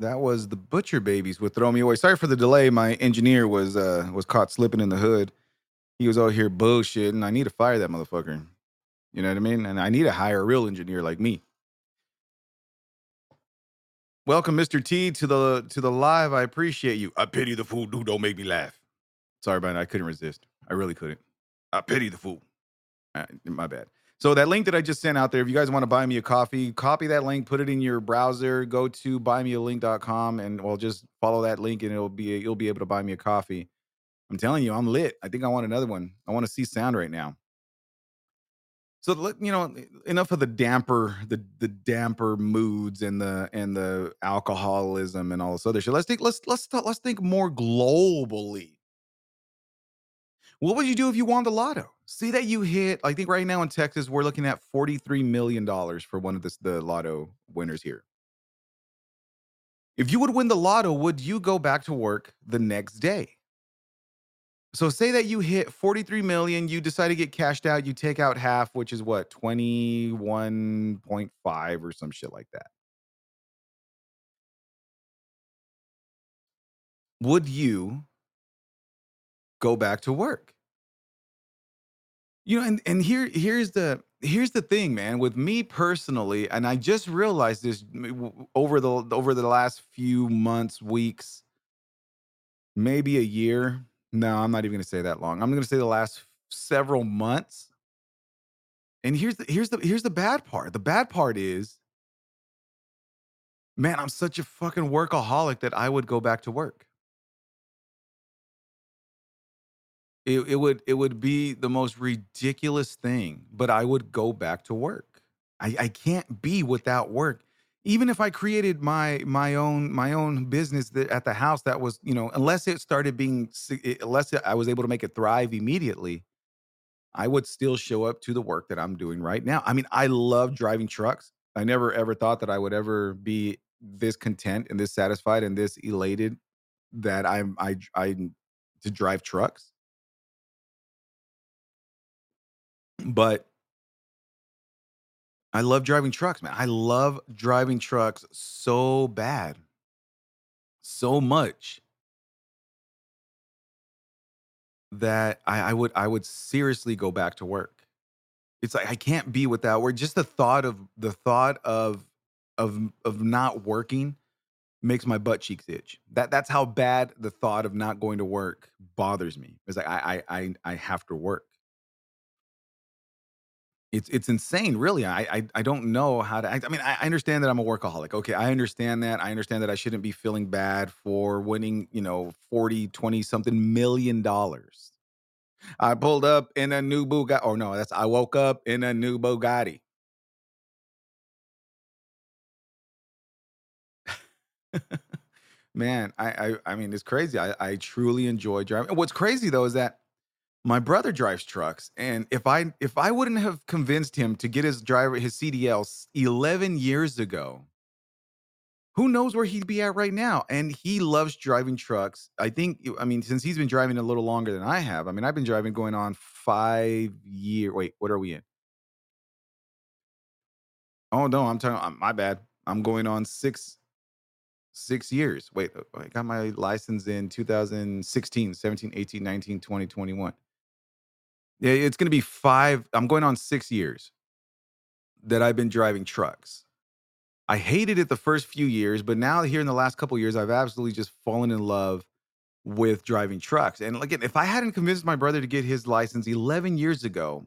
[SPEAKER 4] That
[SPEAKER 3] was the Butcher Babies with Throw Me Away. Sorry for the delay. My engineer was uh was caught slipping in the hood. He was out here bullshitting. I need to fire that motherfucker. You know what I mean? And I need to hire a real engineer like me. Welcome, Mr. T, to the to the live. I appreciate you. I pity the fool who don't make me laugh. Sorry, man. I couldn't resist. I really couldn't. I pity the fool. Uh, my bad. So that link that I just sent out there, if you guys want to buy me a coffee, copy that link, put it in your browser, go to buymealink.com and well just follow that link and it'll be you'll be able to buy me a coffee. I'm telling you, I'm lit. I think I want another one. I want to see sound right now. So let you know enough of the damper, the the damper moods and the and the alcoholism and all this other shit. Let's think. Let's let's let's think more globally. What would you do if you won the lotto? See that you hit. I think right now in Texas we're looking at forty three million dollars for one of the the lotto winners here. If you would win the lotto, would you go back to work the next day? So say that you hit 43 million, you decide to get cashed out, you take out half, which is what, 21.5 or some shit like that. Would you go back to work? You know, and, and here here's the here's the thing, man. With me personally, and I just realized this over the over the last few months, weeks, maybe a year. No, I'm not even going to say that long. I'm going to say the last several months. And here's the here's the here's the bad part. The bad part is, man, I'm such a fucking workaholic that I would go back to work. It, it would it would be the most ridiculous thing, but I would go back to work. I, I can't be without work. Even if I created my my own my own business that, at the house that was, you know, unless it started being eh, unless I was able to make it thrive immediately, I would still show up to the work that I'm doing right now. I mean, I love driving trucks. I never ever thought that I would ever be this content and this satisfied and this elated that I'm I I to drive trucks. but I love driving trucks, man. I love driving trucks so bad, so much that I, I, would I would seriously go back to work. It's like I can't be without work. Just the thought of the thought of of of not working makes my butt cheeks itch. That that's how bad the thought of not going to work bothers me. It's like I I I, I have to work. It's it's insane, really. I I, I don't know how to. I, I mean, I I understand that I'm a workaholic. Okay, I understand that. I understand that I shouldn't be feeling bad for winning, you know, 40, 20 something million dollars. I pulled up in a new Bugatti. Oh no, that's I woke up in a new Bugatti. [laughs] Man, I, I I mean it's crazy. I, I truly enjoy driving. What's crazy though is that my brother drives trucks, and if I if I wouldn't have convinced him to get his driver his CDL 11 years ago, who knows where he'd be at right now? And he loves driving trucks. I think I mean since he's been driving a little longer than I have. I mean I've been driving going on five year. Wait, what are we in? Oh no, I'm talking. My bad. I'm going on six six years. Wait, uh, I got my license in 2016, 17, 18, 19, 20, 21. It's going to be five. I'm going on six years that I've been driving trucks. I hated it the first few years, but now here in the last couple years, I've absolutely just fallen in love with driving trucks. And again, if I hadn't convinced my brother to get his license 11 years ago,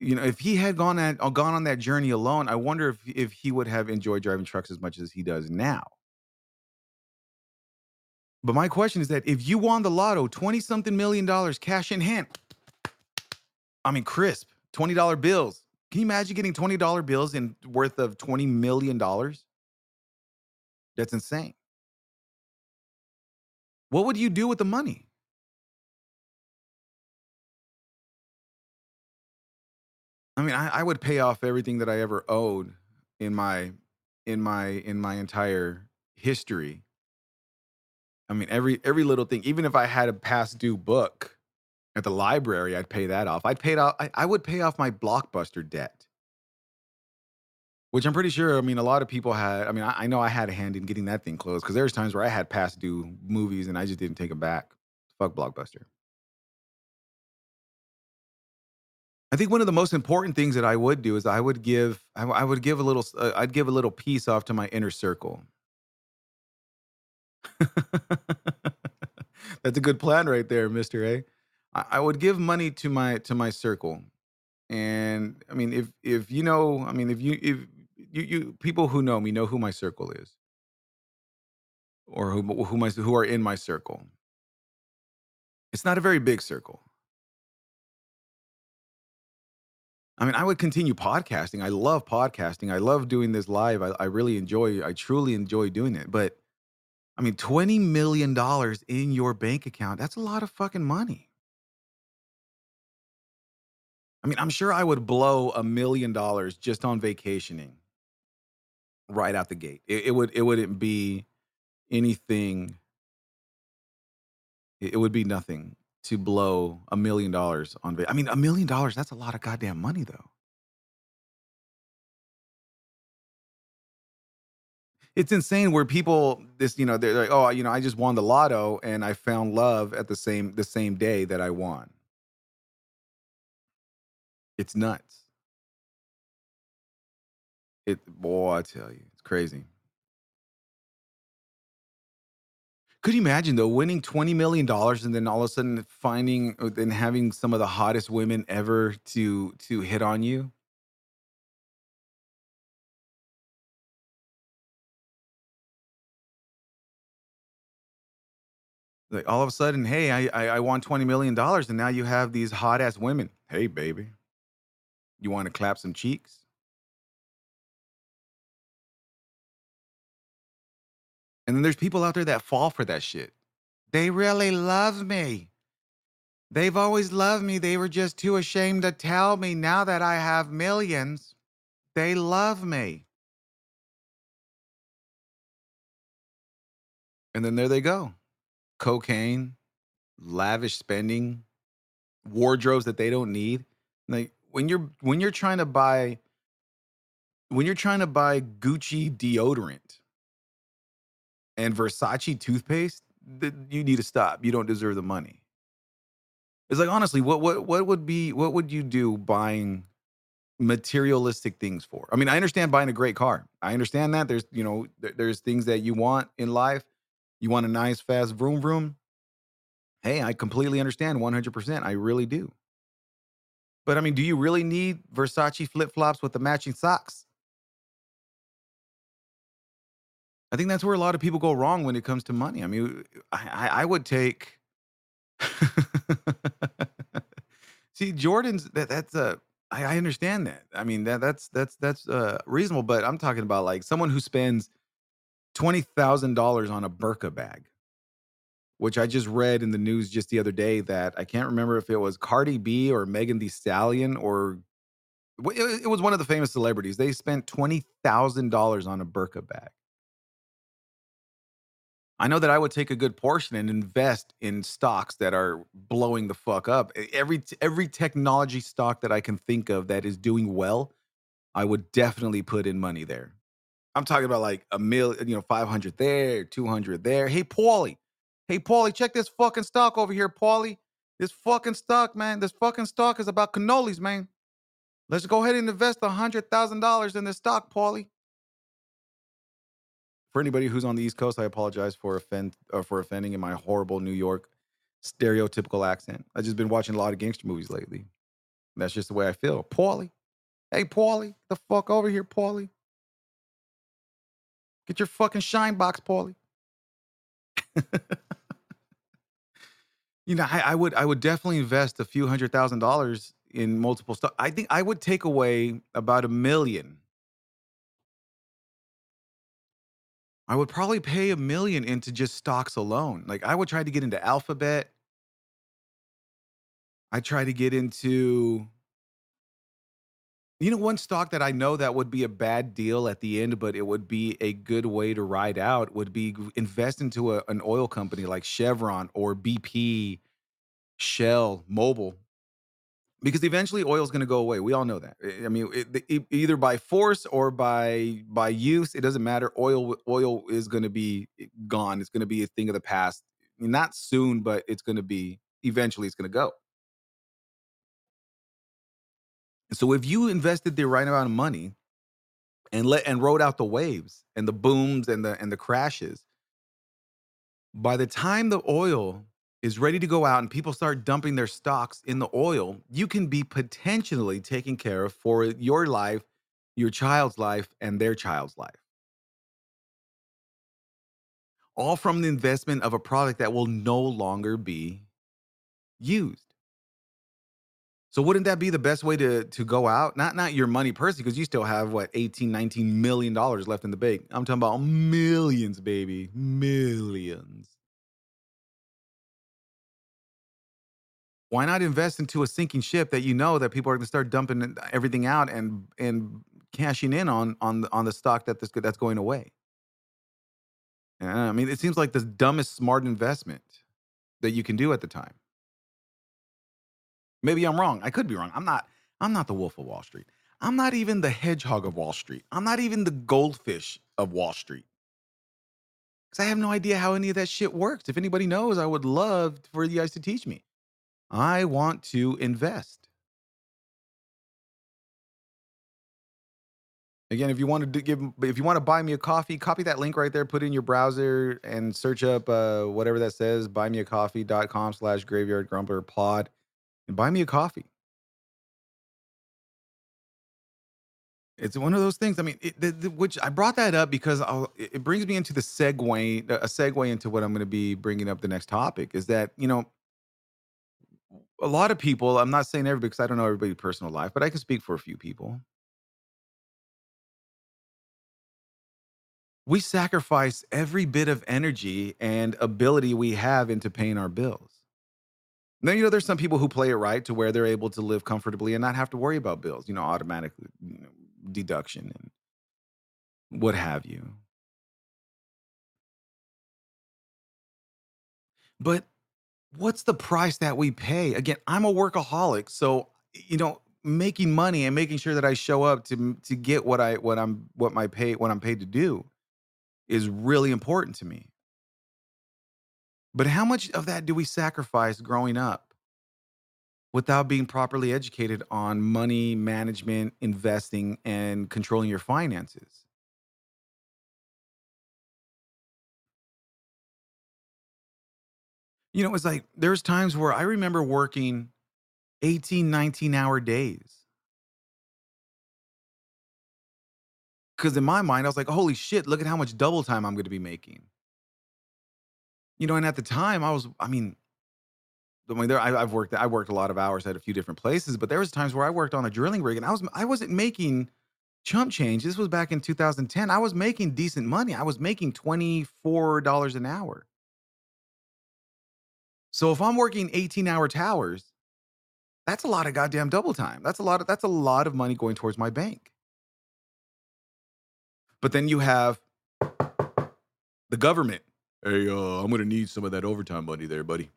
[SPEAKER 3] you know, if he had gone at uh, gone on that journey alone, I wonder if if he would have enjoyed driving trucks as much as he does now. But my question is that if you won the lotto, 20 something million dollars cash in hand, I mean crisp, $20 bills. Can you imagine getting $20 bills in worth of 20 million dollars? That's insane. What would you do with the money? I mean, I, I would pay off everything that I ever owed in my in my in my entire history. I mean, every every little thing, even if I had a past due book at the library, I'd pay that off. I'd pay off. I, I would pay off my blockbuster debt, which I'm pretty sure. I mean, a lot of people had. I mean, I, I know I had a hand in getting that thing closed because there's times where I had past due movies and I just didn't take them back. Fuck blockbuster. I think one of the most important things that I would do is I would give I would give a little uh, I'd give a little piece off to my inner circle. [laughs] That's a good plan right there, Mister A. I, would give money to my to my circle, and I mean if if you know I mean if you if you you people who know me know who my circle is or who who my who are in my circle. It's not a very big circle. I mean, I would continue podcasting. I love podcasting. I love doing this live. I, I really enjoy. I truly enjoy doing it. But I mean, twenty million dollars in your bank account—that's a lot of fucking money. I mean, I'm sure I would blow a million dollars just on vacationing right out the gate. It, it would. It wouldn't be anything. It would be nothing to blow a million dollars on. I mean, a million dollars—that's a lot of goddamn money, though. It's insane where people this, you know, they're like, "Oh, you know, I just won the lotto and I found love at the same the same day that I won." It's nuts. It boy, I tell you, it's crazy. Could you imagine though winning $20 million and then all of a sudden finding uh, then having some of the hottest women ever to to hit on you? Like all of a sudden, hey, I I, I won $20 million and now you have these hot ass women. Hey, baby, you want to clap some cheeks? And then there's people out there that fall for that shit. They really love me. They've always loved me. They were just too ashamed to tell me now that I have millions. They love me. And then there they go. Cocaine, lavish spending, wardrobes that they don't need. Like when you're when you're trying to buy when you're trying to buy Gucci deodorant and Versace toothpaste, th- you need to stop. You don't deserve the money. It's like honestly, what what what would be what would you do buying materialistic things for? I mean, I understand buying a great car. I understand that there's you know there- there's things that you want in life. You want a nice fast vroom vroom. Hey, I completely understand 100%. I really do. But I mean, do you really need Versace flip flops with the matching socks? I think that's where a lot of people go wrong when it comes to money. I mean, I, I, would take. [laughs] See, Jordan's that that's a. I, I understand that. I mean that that's that's that's uh, reasonable. But I'm talking about like someone who spends twenty thousand dollars on a Birkin bag, which I just read in the news just the other day that I can't remember if it was Cardi B or Megan Thee Stallion or it, was one of the famous celebrities. They spent twenty thousand dollars on a Birkin bag. I know that I would take a good portion and invest in stocks that are blowing the fuck up. Every every technology stock that I can think of that is doing well, I would definitely put in money there. I'm talking about like a mil, you know, 500 there, 200 there. Hey, Paulie. Hey, Paulie, check this fucking stock over here, Paulie. This fucking stock, man. This fucking stock is about cannolis, man. Let's go ahead and invest $100,000 in this stock, Paulie. For anybody who's on the East Coast, I apologize for offend uh, for offending in my horrible New York stereotypical accent. I've just been watching a lot of gangster movies lately. That's just the way I feel. Paulie. Hey, Paulie. The fuck over here, Paulie. Get your fucking shine box, Paulie. [laughs] you know, I, I would I would definitely invest a few hundred thousand dollars in multiple stuff. I think I would take away about a million. I would probably pay a million into just stocks alone. Like I would try to get into Alphabet. I try to get into you know one stock that I know that would be a bad deal at the end, but it would be a good way to ride out would be invest into a, an oil company like Chevron or BP, Shell, Mobil because eventually oil is going to go away. We all know that. I mean, it, e- either by force or by by use, it doesn't matter. Oil oil is going to be eh, gone. It's going to be a thing of the past. Not soon, but it's going to be eventually. It's going to go. So if you invested the right amount of money and let and rode out the waves and the booms and the and the crashes, by the time the oil is ready to go out and people start dumping their stocks in the oil, you can be potentially taken care of for your life, your child's life, and their child's life. All from the investment of a product that will no longer be used. So wouldn't that be the best way to to go out? Not not your money personally, because you still have what 18, 19 million dollars left in the bank. I'm talking about millions, baby. Millions. why not invest into a sinking ship that you know that people are going to start dumping everything out and and cashing in on on the, on the stock that this that's going away? I mean, it seems like the dumbest smart investment that you can do at the time. Maybe I'm wrong. I could be wrong. I'm not. I'm not the Wolf of Wall Street. I'm not even the hedgehog of Wall Street. I'm not even the goldfish of Wall Street. Because I have no idea how any of that shit works. If anybody knows, I would love for you guys to teach me. I want to invest. Again, if you want to give, if you want to buy me a coffee, copy that link right there, put it in your browser, and search up uh, whatever that says, buymeacoffee.com slash graveyard grumbler pod, and buy me a coffee. It's one of those things. I mean, it, the, the, which I brought that up because I'll, it it brings me into the segue, a segue into what I'm going to be bringing up the next topic is that, you know, a lot of people, I'm not saying everybody because I don't know everybody's personal life, but I can speak for a few people. We sacrifice every bit of energy and ability we have into paying our bills. Now, you know, there's some people who play it right to where they're able to live comfortably and not have to worry about bills, you know, automatic you know, deduction and what have you. But what's the price that we pay? Again, I'm a workaholic, so you know, making money and making sure that I show up to to get what I what I'm what my pay what I'm paid to do is really important to me. But how much of that do we sacrifice growing up? without being properly educated on money management, investing, and controlling your finances. You know, it's like there's times where I remember working 18, 19 hour days. Because in my mind, I was like, holy shit, look at how much double time I'm going to be making. You know, and at the time, I was, I mean, I mean, there I, I've worked, I worked a lot of hours at a few different places, but there was times where I worked on a drilling rig and I was, I wasn't making chump change. This was back in 2010. I was making decent money. I was making $24 an hour. So if I'm working 18 hour towers, that's a lot of goddamn double time. That's a lot of that's a lot of money going towards my bank. But then you have the government. Hey, uh, I'm gonna need some of that overtime money there, buddy.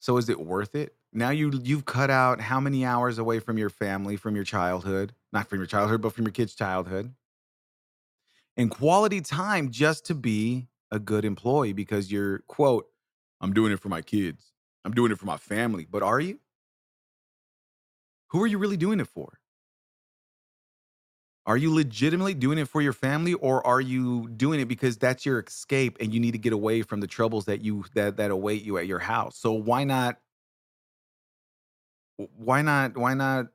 [SPEAKER 3] So is it worth it? Now you you've cut out how many hours away from your family, from your childhood, not from your childhood, but from your kid's childhood, and quality time just to be a good employee because you're quote, I'm doing it for my kids. I'm doing it for my family. But are you? Who are you really doing it for? Are you legitimately doing it for your family or are you doing it because that's your escape and you need to get away from the troubles that you that that await you at your house? So why not why not why not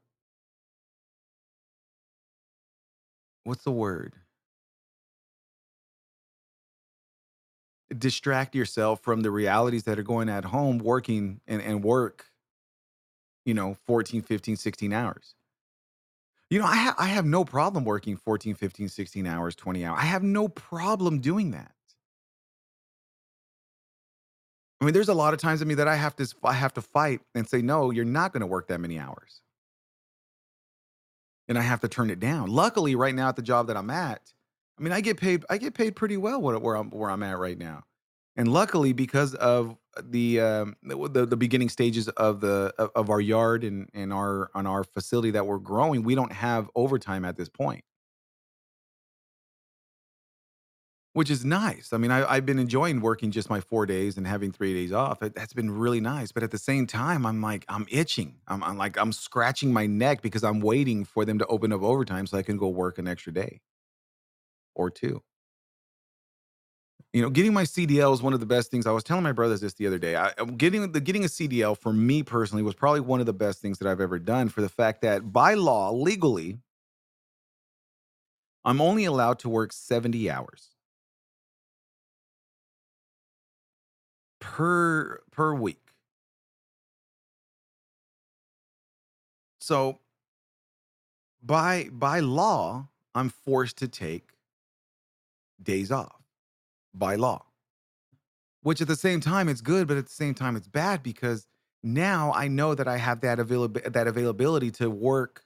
[SPEAKER 3] what's the word? Distract yourself from the realities that are going at home working and and work, you know, 14, 15, 16 hours. You know, I ha I have no problem working 14, 15, 16 hours, 20 hours. I have no problem doing that. I mean, there's a lot of times I mean that I have to I have to fight and say, "No, you're not going to work that many hours." And I have to turn it down. Luckily, right now at the job that I'm at, I mean, I get paid I get paid pretty well where, where I'm where I'm at right now. And luckily, because of the um, the, the the beginning stages of the of, our yard and and our on our facility that we're growing, we don't have overtime at this point. Which is nice. I mean, I I've been enjoying working just my 4 days and having 3 days off. That's been really nice, but at the same time, I'm like, I'm itching. I'm I'm like, I'm scratching my neck because I'm waiting for them to open up overtime so I can go work an extra day or 2. You know, getting my CDL is one of the best things. I was telling my brothers this the other day. I, getting the getting a CDL for me personally was probably one of the best things that I've ever done for the fact that by law, legally, I'm only allowed to work 70 hours per per week. So by by law, I'm forced to take days off by law. Which at the same time it's good, but at the same time it's bad because now I know that I have that availability that availability to work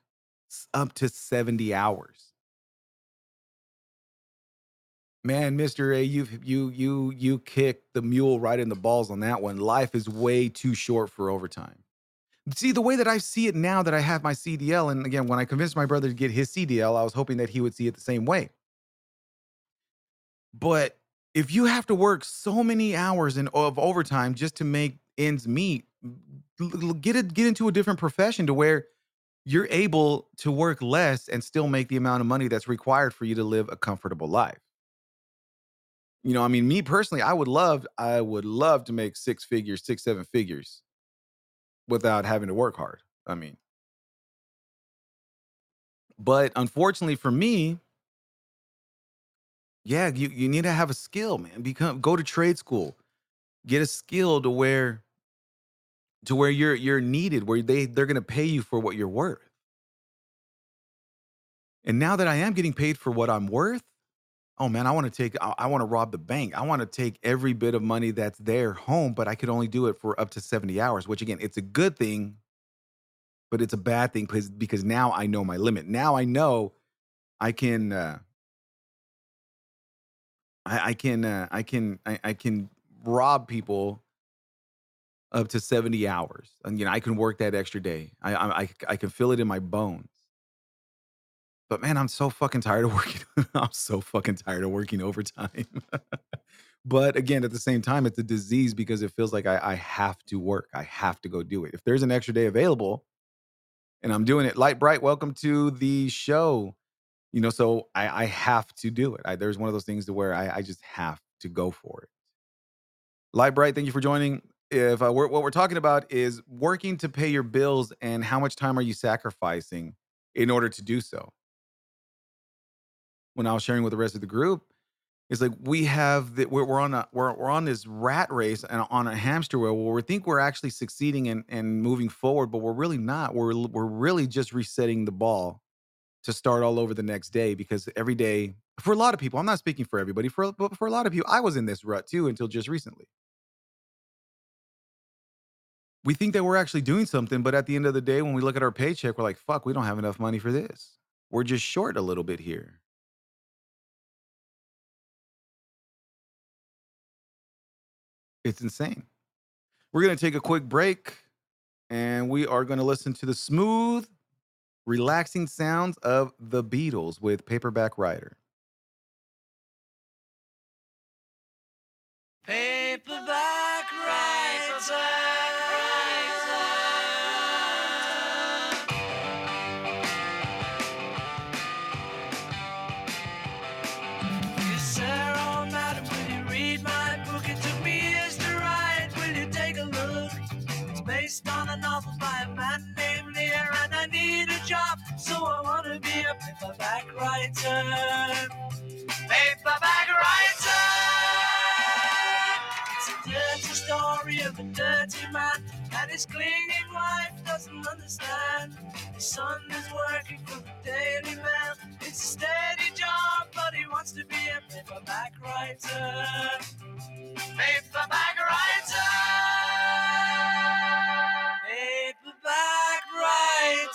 [SPEAKER 3] up to 70 hours. Man, Mr. A, you you you you kicked the mule right in the balls on that one. Life is way too short for overtime. See, the way that I see it now that I have my CDL, and again, when I convinced my brother to get his CDL, I was hoping that he would see it the same way. But if you have to work so many hours in of overtime just to make ends meet, get it get into a different profession to where you're able to work less and still make the amount of money that's required for you to live a comfortable life. You know, I mean, me personally, I would love, I would love to make six figures, six, seven figures without having to work hard. I mean, but unfortunately for me, yeah, you, you need to have a skill, man. Become go to trade school, get a skill to where to where you're you're needed, where they they're gonna pay you for what you're worth. And now that I am getting paid for what I'm worth, oh man, I want to take I, I want to rob the bank. I want to take every bit of money that's there home, but I could only do it for up to 70 hours, which again, it's a good thing, but it's a bad thing because because now I know my limit. Now I know I can uh I, I can uh, I can I, I can rob people up to 70 hours. And you know, I can work that extra day. I I I, I can feel it in my bones. But man, I'm so fucking tired of [laughs] working. I'm so fucking tired of working overtime. [laughs] but again, at the same time, it's a disease because it feels like I, I have to work. I have to go do it. If there's an extra day available and I'm doing it, light bright, welcome to the show. You know, so I, I have to do it. I, there's one of those things to where I, I just have to go for it. Light bright, thank you for joining. If uh, we're, what we're talking about is working to pay your bills and how much time are you sacrificing in order to do so. When I was sharing with the rest of the group, it's like we have that we're, we're on a we're, we're on this rat race and on a hamster wheel where we think we're actually succeeding and, and moving forward, but we're really not. We're we're really just resetting the ball to start all over the next day because every day for a lot of people, I'm not speaking for everybody, for but for a lot of people, I was in this rut too until just recently. We think that we're actually doing something, but at the end of the day, when we look at our paycheck, we're like, fuck, we don't have enough money for this. We're just short a little bit here. It's insane. We're going to take a quick break and we are going to listen to the smooth, relaxing sounds of the Beatles with Paperback Writer.
[SPEAKER 4] Paperback Yes, sir, madam, will you read my book? It took me years to write. Will you take a look? It's based on a novel by a man I want to be a paperback writer. Paperback writer. It's a dirty story of a dirty man, and his clinging wife doesn't understand. His son is working for the Daily Mail. It's a steady job, but he wants to be a paperback writer. Paperback writer.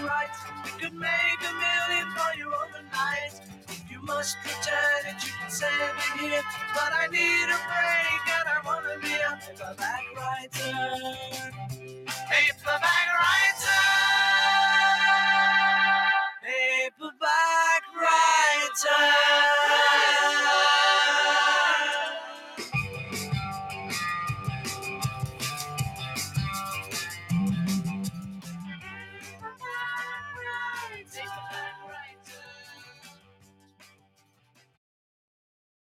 [SPEAKER 4] the rights. We could make a million for you overnight. If you must return it, you can send it here. But I need a break and I wanna be a paperback writer. Paperback writer. Paperback writer.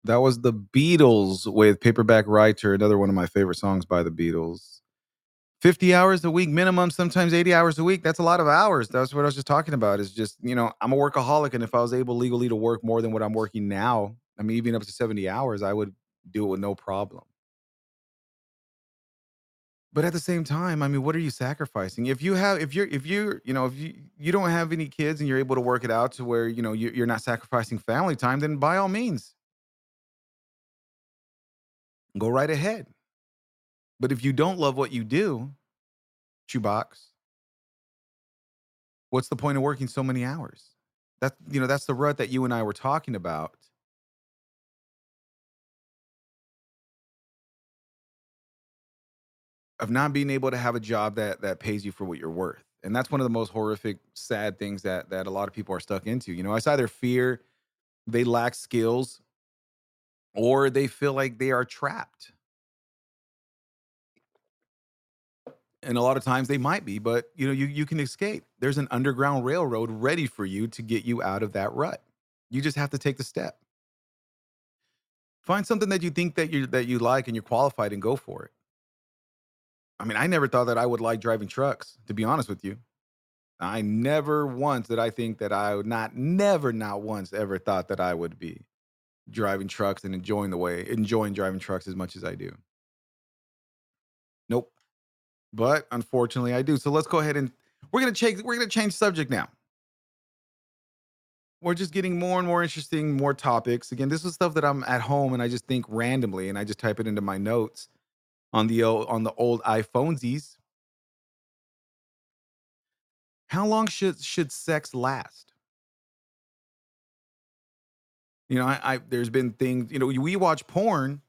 [SPEAKER 3] That was the Beatles with Paperback Writer, another one of my favorite songs by the Beatles. 50 hours a week minimum, sometimes 80 hours a week. That's a lot of hours. That's what I was just talking about. Is just, you know, I'm a workaholic. And if I was able legally to work more than what I'm working now, I mean, even up to 70 hours, I would do it with no problem. But at the same time, I mean, what are you sacrificing? If you have, if you're, if you're, you know, if you you don't have any kids and you're able to work it out to where you know you- you're not sacrificing family time, then by all means, go right ahead. But if you don't love what you do, shoebox, what's the point of working so many hours? That you know, that's the rut that you and I were talking about. Of not being able to have a job that that pays you for what you're worth. And that's one of the most horrific, sad things that that a lot of people are stuck into. You know, it's either fear, they lack skills, or they feel like they are trapped. and a lot of times they might be but you know you you can escape. There's an underground railroad ready for you to get you out of that rut. You just have to take the step. Find something that you think that you that you like and you're qualified and go for it. I mean i never thought that i would like driving trucks to be honest with you. I never once did i think that i would not never not once ever thought that i would be driving trucks and enjoying the way enjoying driving trucks as much as i do nope but unfortunately I do. So let's go ahead and we're gonna change we're gonna change subject now. we're just getting more and more interesting, more topics. Again, this is stuff that I'm at home and I just think randomly and I just type it into my notes on the o- on the old iPhoneses. How long should should sex last? You know, I, I there's been things, you know, we watch porn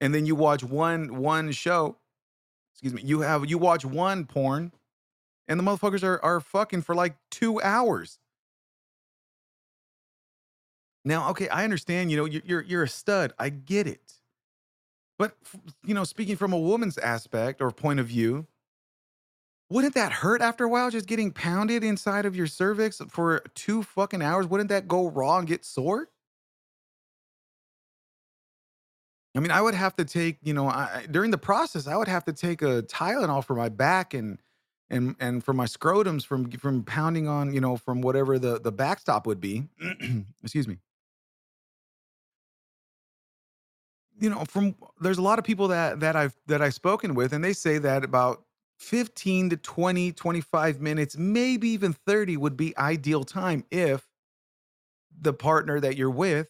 [SPEAKER 3] and then you watch one one show, excuse me, you have you watch one porn and the motherfuckers are are fucking for like 2 hours. Now, okay, I understand, you know, you're you're, you're a stud. I get it. But you know, speaking from a woman's aspect or point of view, wouldn't that hurt after a while just getting pounded inside of your cervix for 2 fucking hours? Wouldn't that go raw and get sore? I mean, I would have to take, you know, I, during the process, I would have to take a Tylenol for my back and and and for my scrotums from from pounding on, you know, from whatever the the backstop would be. [clears throat] Excuse me. You know, from there's a lot of people that that I've that I've spoken with, and they say that about 15 to 20, 25 minutes, maybe even 30 would be ideal time if the partner that you're with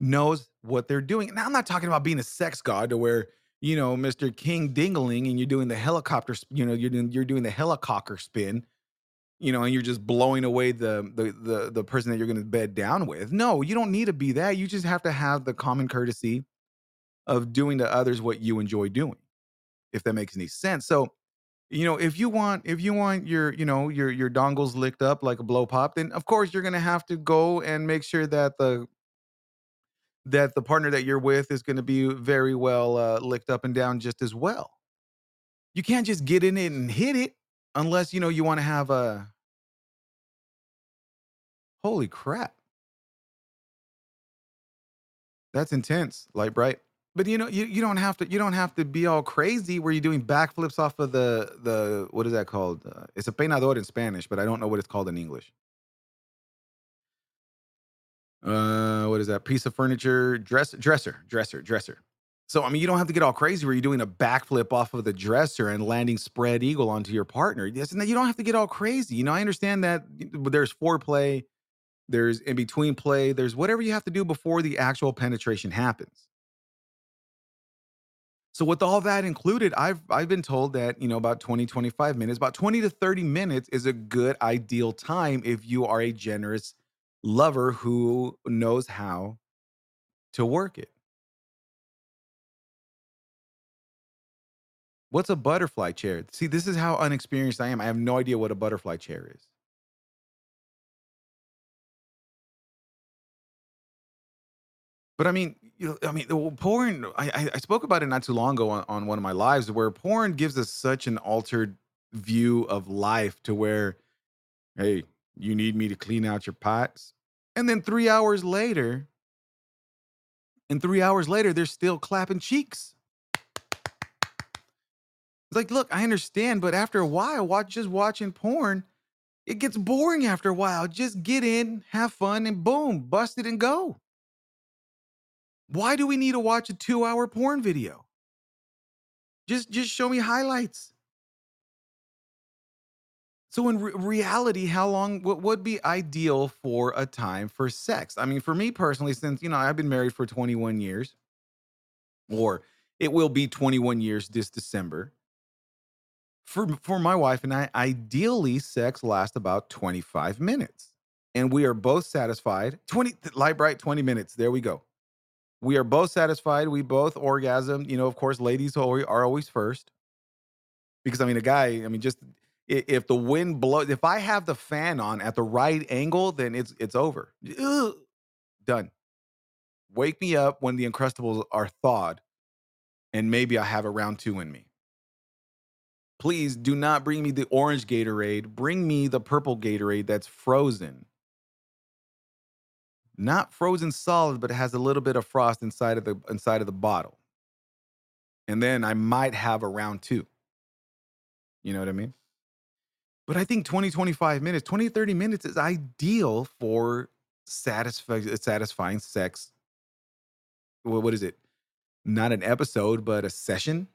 [SPEAKER 3] knows what they're doing. Now, I'm not talking about being a sex god to where, you know, Mr. King Dingling and you're doing the helicopter, you know, you're doing you're doing the helicopter spin, you know, and you're just blowing away the the the, the person that you're going to bed down with. No, you don't need to be that. You just have to have the common courtesy of doing to others what you enjoy doing, if that makes any sense. So, you know, if you want if you want your, you know, your your dongles licked up like a blow pop, then of course you're going to have to go and make sure that the that the partner that you're with is going to be very well uh, licked up and down just as well. You can't just get in it and hit it unless you know you want to have a holy crap. That's intense, light bright. But you know, you, you don't have to you don't have to be all crazy where you're doing backflips off of the the what is that called? Uh, it's a peinador in Spanish, but I don't know what it's called in English. Uh, what is that piece of furniture? Dress, dresser, dresser, dresser. So I mean, you don't have to get all crazy where you're doing a backflip off of the dresser and landing spread eagle onto your partner. Yes, no, you don't have to get all crazy. You know, I understand that there's foreplay, there's in between play, there's whatever you have to do before the actual penetration happens. So with all that included, I've I've been told that, you know, about 20 25 minutes, about 20 to 30 minutes is a good ideal time if you are a generous lover who knows how to work it. What's a butterfly chair? See, this is how unexperienced I am. I have no idea what a butterfly chair is. But I mean, you know, I mean, porn. I, I I spoke about it not too long ago on, on one of my lives, where porn gives us such an altered view of life, to where, hey, you need me to clean out your pots, and then three hours later, and three hours later, they're still clapping cheeks. It's like, look, I understand, but after a while, watch just watching porn, it gets boring after a while. Just get in, have fun, and boom, bust it and go. Why do we need to watch a two-hour porn video? Just just show me highlights. So in re- reality, how long what would be ideal for a time for sex? I mean, for me personally, since you know I've been married for 21 years, or it will be 21 years this December. For for my wife and I, ideally, sex lasts about 25 minutes, and we are both satisfied. 20 light bright 20 minutes. There we go. We are both satisfied. We both orgasm. You know, of course, ladies are always first because I mean, a guy. I mean, just if the wind blows, if I have the fan on at the right angle, then it's it's over. Ugh, done. Wake me up when the Uncrustables are thawed, and maybe I have a round two in me. Please do not bring me the orange Gatorade. Bring me the purple Gatorade that's frozen. Not frozen solid, but it has a little bit of frost inside of the inside of the bottle. And then I might have a round two. You know what I mean? But I think 20, 25 minutes, 20, 30 minutes is ideal for satisfy, satisfying sex. What is it? Not an episode, but a session.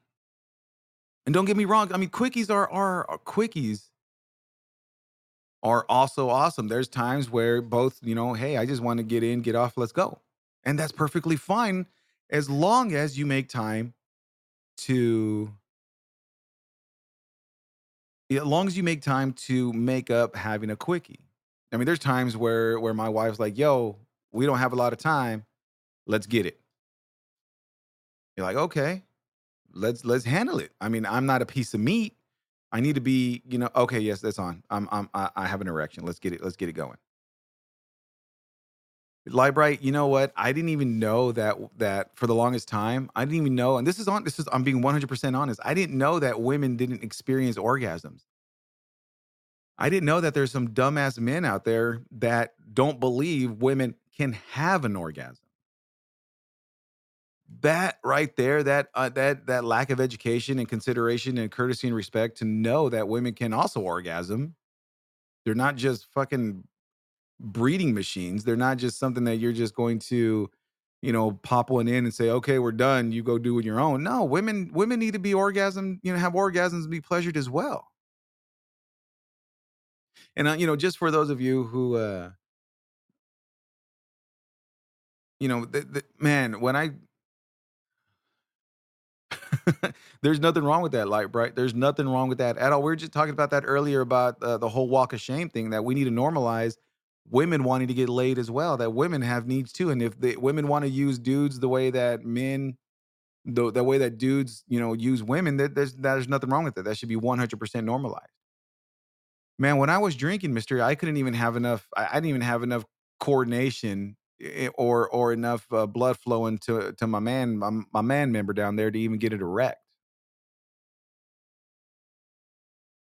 [SPEAKER 3] And don't get me wrong. I mean, quickies are are, are quickies. are also awesome. There's times where both, you know, hey, I just want to get in, get off, let's go. And that's perfectly fine as long as you make time to as long as you make time to make up having a quickie. I mean, there's times where where my wife's like, "Yo, we don't have a lot of time. Let's get it." You're like, "Okay, let's let's handle it." I mean, I'm not a piece of meat. I need to be, you know, okay, yes, that's on. I'm I'm I, have an erection. Let's get it. Let's get it going. Libright, you know what? I didn't even know that that for the longest time, I didn't even know, and this is on this is I'm being 100% honest. I didn't know that women didn't experience orgasms. I didn't know that there's some dumbass men out there that don't believe women can have an orgasm. That right there, that uh, that that lack of education and consideration and courtesy and respect to know that women can also orgasm. They're not just fucking breeding machines. They're not just something that you're just going to, you know, pop one in and say, "Okay, we're done. You go do your own." No, women women need to be orgasm, you know, have orgasms, be pleasured as well. And uh, you know, just for those of you who, uh, you know, man, when I [laughs] There's nothing wrong with that, light bright. There's nothing wrong with that at all. We were just talking about that earlier about uh, the whole walk of shame thing that we need to normalize women wanting to get laid as well. That women have needs too, and if the women want to use dudes the way that men, the the way that dudes, you know, use women, that there's there's nothing wrong with it. That should be 100% normalized. Man, when I was drinking, Mister, I couldn't even have enough. I, I didn't even have enough coordination eh, or or enough uh, blood flowing to to my man my, my man member down there to even get it erect.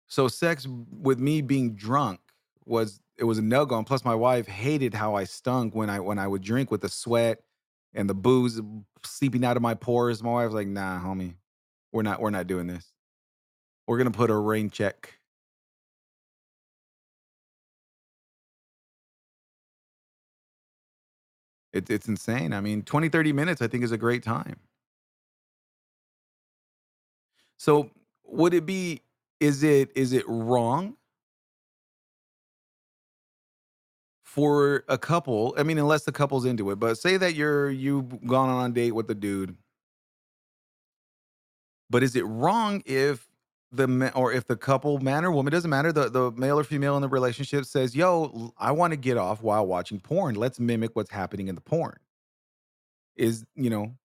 [SPEAKER 3] So sex with me being drunk was it was a no go. And plus, my wife hated how I stunk when I when I would drink with the sweat and the booze seeping out of my pores. My wife was like, "Nah, homie, we're not we're not doing this. We're gonna put a rain check." It, it's insane. I mean, 20, 30 minutes, I think, is a great time. So, would it be? Is it is it wrong for a couple? I mean, unless the couple's into it, but say that you're you've gone on a date with a dude, but is it wrong if the or if the couple, man or woman, doesn't matter, the the male or female in the relationship says, "Yo, I want to get off while watching porn. Let's mimic what's happening in the porn." Is you know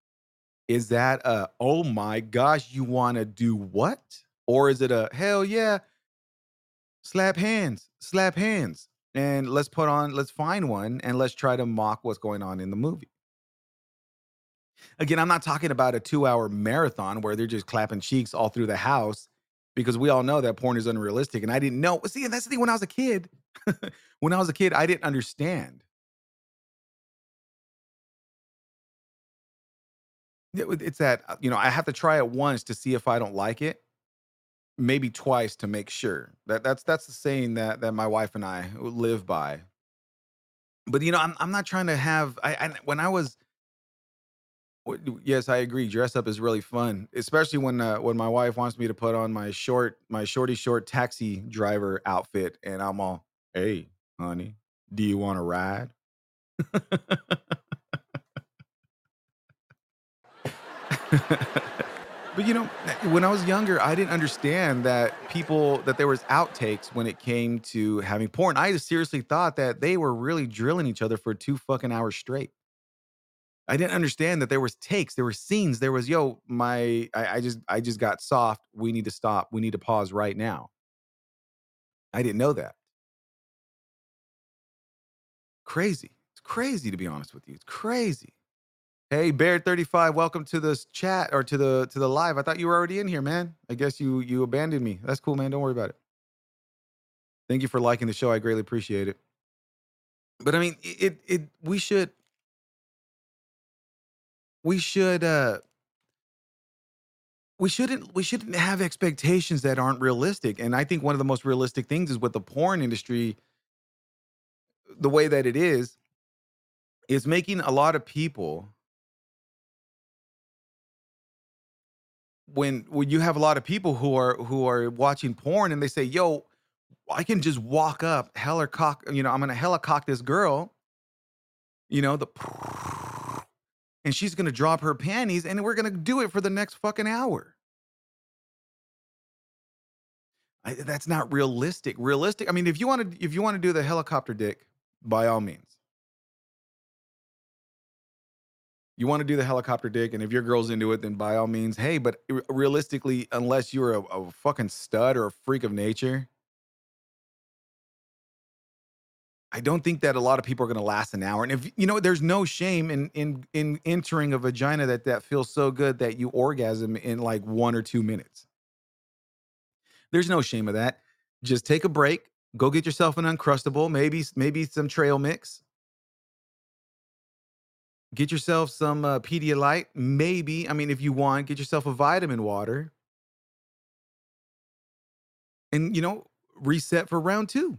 [SPEAKER 3] Is that a, "Oh my gosh, you wanna do what?" Or is it a, "Hell yeah, slap hands, slap hands, and let's put on let's find one and let's try to mock what's going on in the movie." Again, I'm not talking about a 2-hour marathon where they're just clapping cheeks all through the house because we all know that porn is unrealistic, and I didn't know see, and that's the thing when I was a kid [laughs] when I was a kid, I didn't understand. It's that, uh, you know, I have to try it once to see if I don't like it, maybe twice to make sure. That that's that's the saying that that my wife and I live by. But, you know, I'm I'm not trying to have I I when I was yes, I agree, dress up is really fun, especially when, uh, when my wife wants me to put on my short my shorty short taxi driver outfit, and I'm all, "Hey, honey, do you wanna ride?" [laughs] But, you know, when I was younger, I didn't understand that people that there was outtakes when it came to having porn. I just seriously thought that they were really drilling each other for 2 fucking hours straight. I didn't understand that there was takes, there were scenes, there was, "Yo, my I I just I just got soft. We need to stop. We need to pause right now." I didn't know that. Crazy. It's crazy to be honest with you. It's crazy. Hey, Bear35, welcome to this chat or to the to the live. I thought you were already in here, man. I guess you you abandoned me. That's cool, man. Don't worry about it. Thank you for liking the show. I greatly appreciate it. But I mean, it it we should we should uh we shouldn't we shouldn't have expectations that aren't realistic. And I think one of the most realistic things is with the porn industry the way that it is, is making a lot of people when when you have a lot of people who are who are watching porn and they say, "Yo, I can just walk up, helicopter, you know, I'm gonna helicopter this girl, you know, the [laughs] and she's gonna drop her panties, and we're gonna do it for the next fucking hour. I, that's not realistic. Realistic. I mean, if you want to, if you want to do the helicopter dick, by all means. You want to do the helicopter dick, and if your girl's into it, then by all means, hey. But realistically, unless you're a, a fucking stud or a freak of nature, I don't think that a lot of people are going to last an hour. And if you know, there's no shame in in in entering a vagina that that feels so good that you orgasm in like one or two minutes. There's no shame of that. Just take a break, go get yourself an uncrustable, maybe maybe some trail mix. Get yourself some uh, Pedialyte, maybe. I mean, if you want, get yourself a vitamin water, and you know, reset for round two.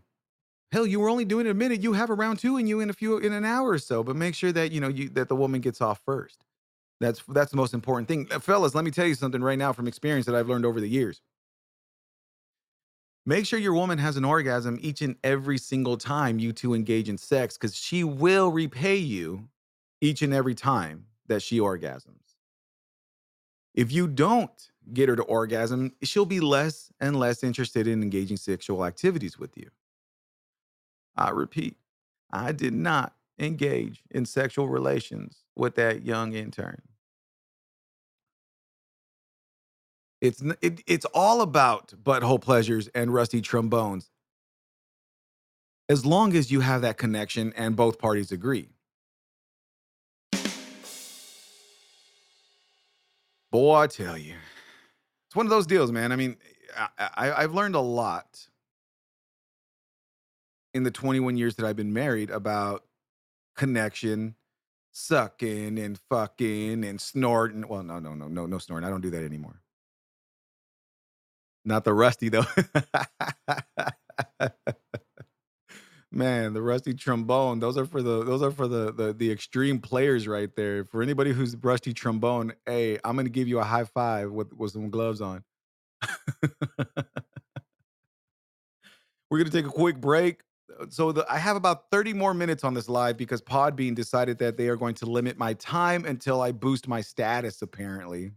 [SPEAKER 3] Hell, you were only doing it a minute. You have a round two in you in a few in an hour or so, but make sure that you know you that the woman gets off first. That's that's the most important thing, fellas. Let me tell you something right now from experience that I've learned over the years. Make sure your woman has an orgasm each and every single time you two engage in sex, because she will repay you each and every time that she orgasms. If you don't get her to orgasm, she'll be less and less interested in engaging sexual activities with you. I repeat, I did not engage in sexual relations with that young intern. It's it, it's all about butthole pleasures and rusty trombones. As long as you have that connection and both parties agree. Boy, I tell you, it's one of those deals, man. I mean, I, I, I've learned a lot in the 21 years that I've been married about connection, sucking and fucking and snorting. Well, no, no, no, no, no snorting. I don't do that anymore. Not the rusty though. [laughs] Man, the rusty trombone. Those are for the those are for the, the the extreme players right there. For anybody who's rusty trombone, hey, I'm gonna give you a high five with with some gloves on. [laughs] We're gonna take a quick break. Uh, So the, I have about 30 more minutes on this live because Podbean decided that they are going to limit my time until I boost my status, apparently.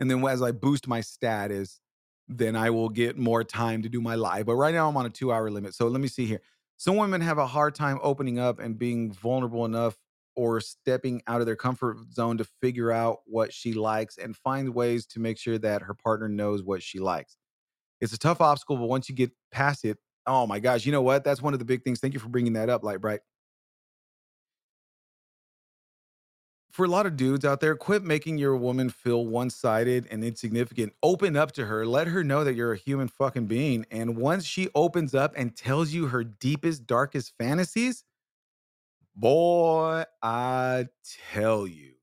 [SPEAKER 3] And then as I boost my status, then I will get more time to do my live. But right now I'm on a two hour limit. So let me see here. Some women have a hard time opening up and being vulnerable enough or stepping out of their comfort zone to figure out what she likes and find ways to make sure that her partner knows what she likes. It's a tough obstacle, but once you get past it, oh my gosh, you know what? That's one of the big things. Thank you for bringing that up, Light Bright. For a lot of dudes out there, quit making your woman feel one sided and insignificant. Open up to her. Let her know that you're a human fucking being. And once she opens up and tells you her deepest, darkest fantasies, boy, I tell you,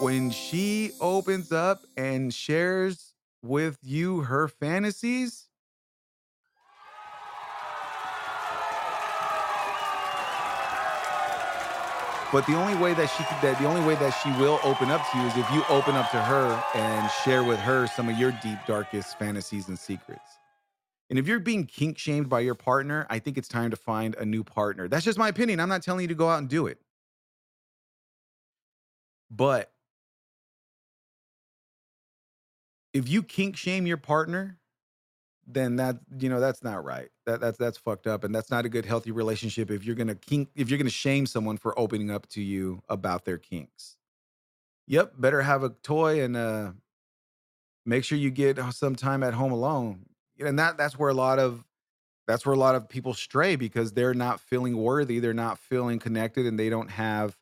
[SPEAKER 3] when she opens up and shares with you her fantasies, But the only way that she could, that the only way that she will open up to you is if you open up to her and share with her some of your deep, darkest fantasies and secrets. And if you're being kink shamed by your partner, I think it's time to find a new partner. That's just my opinion. I'm not telling you to go out and do it. But if you kink shame your partner, then that you know that's not right. That that's that's fucked up, and that's not a good healthy relationship. If you're gonna kink, if you're gonna shame someone for opening up to you about their kinks, yep, better have a toy and uh, make sure you get some time at home alone. And that that's where a lot of that's where a lot of people stray because they're not feeling worthy, they're not feeling connected, and they don't have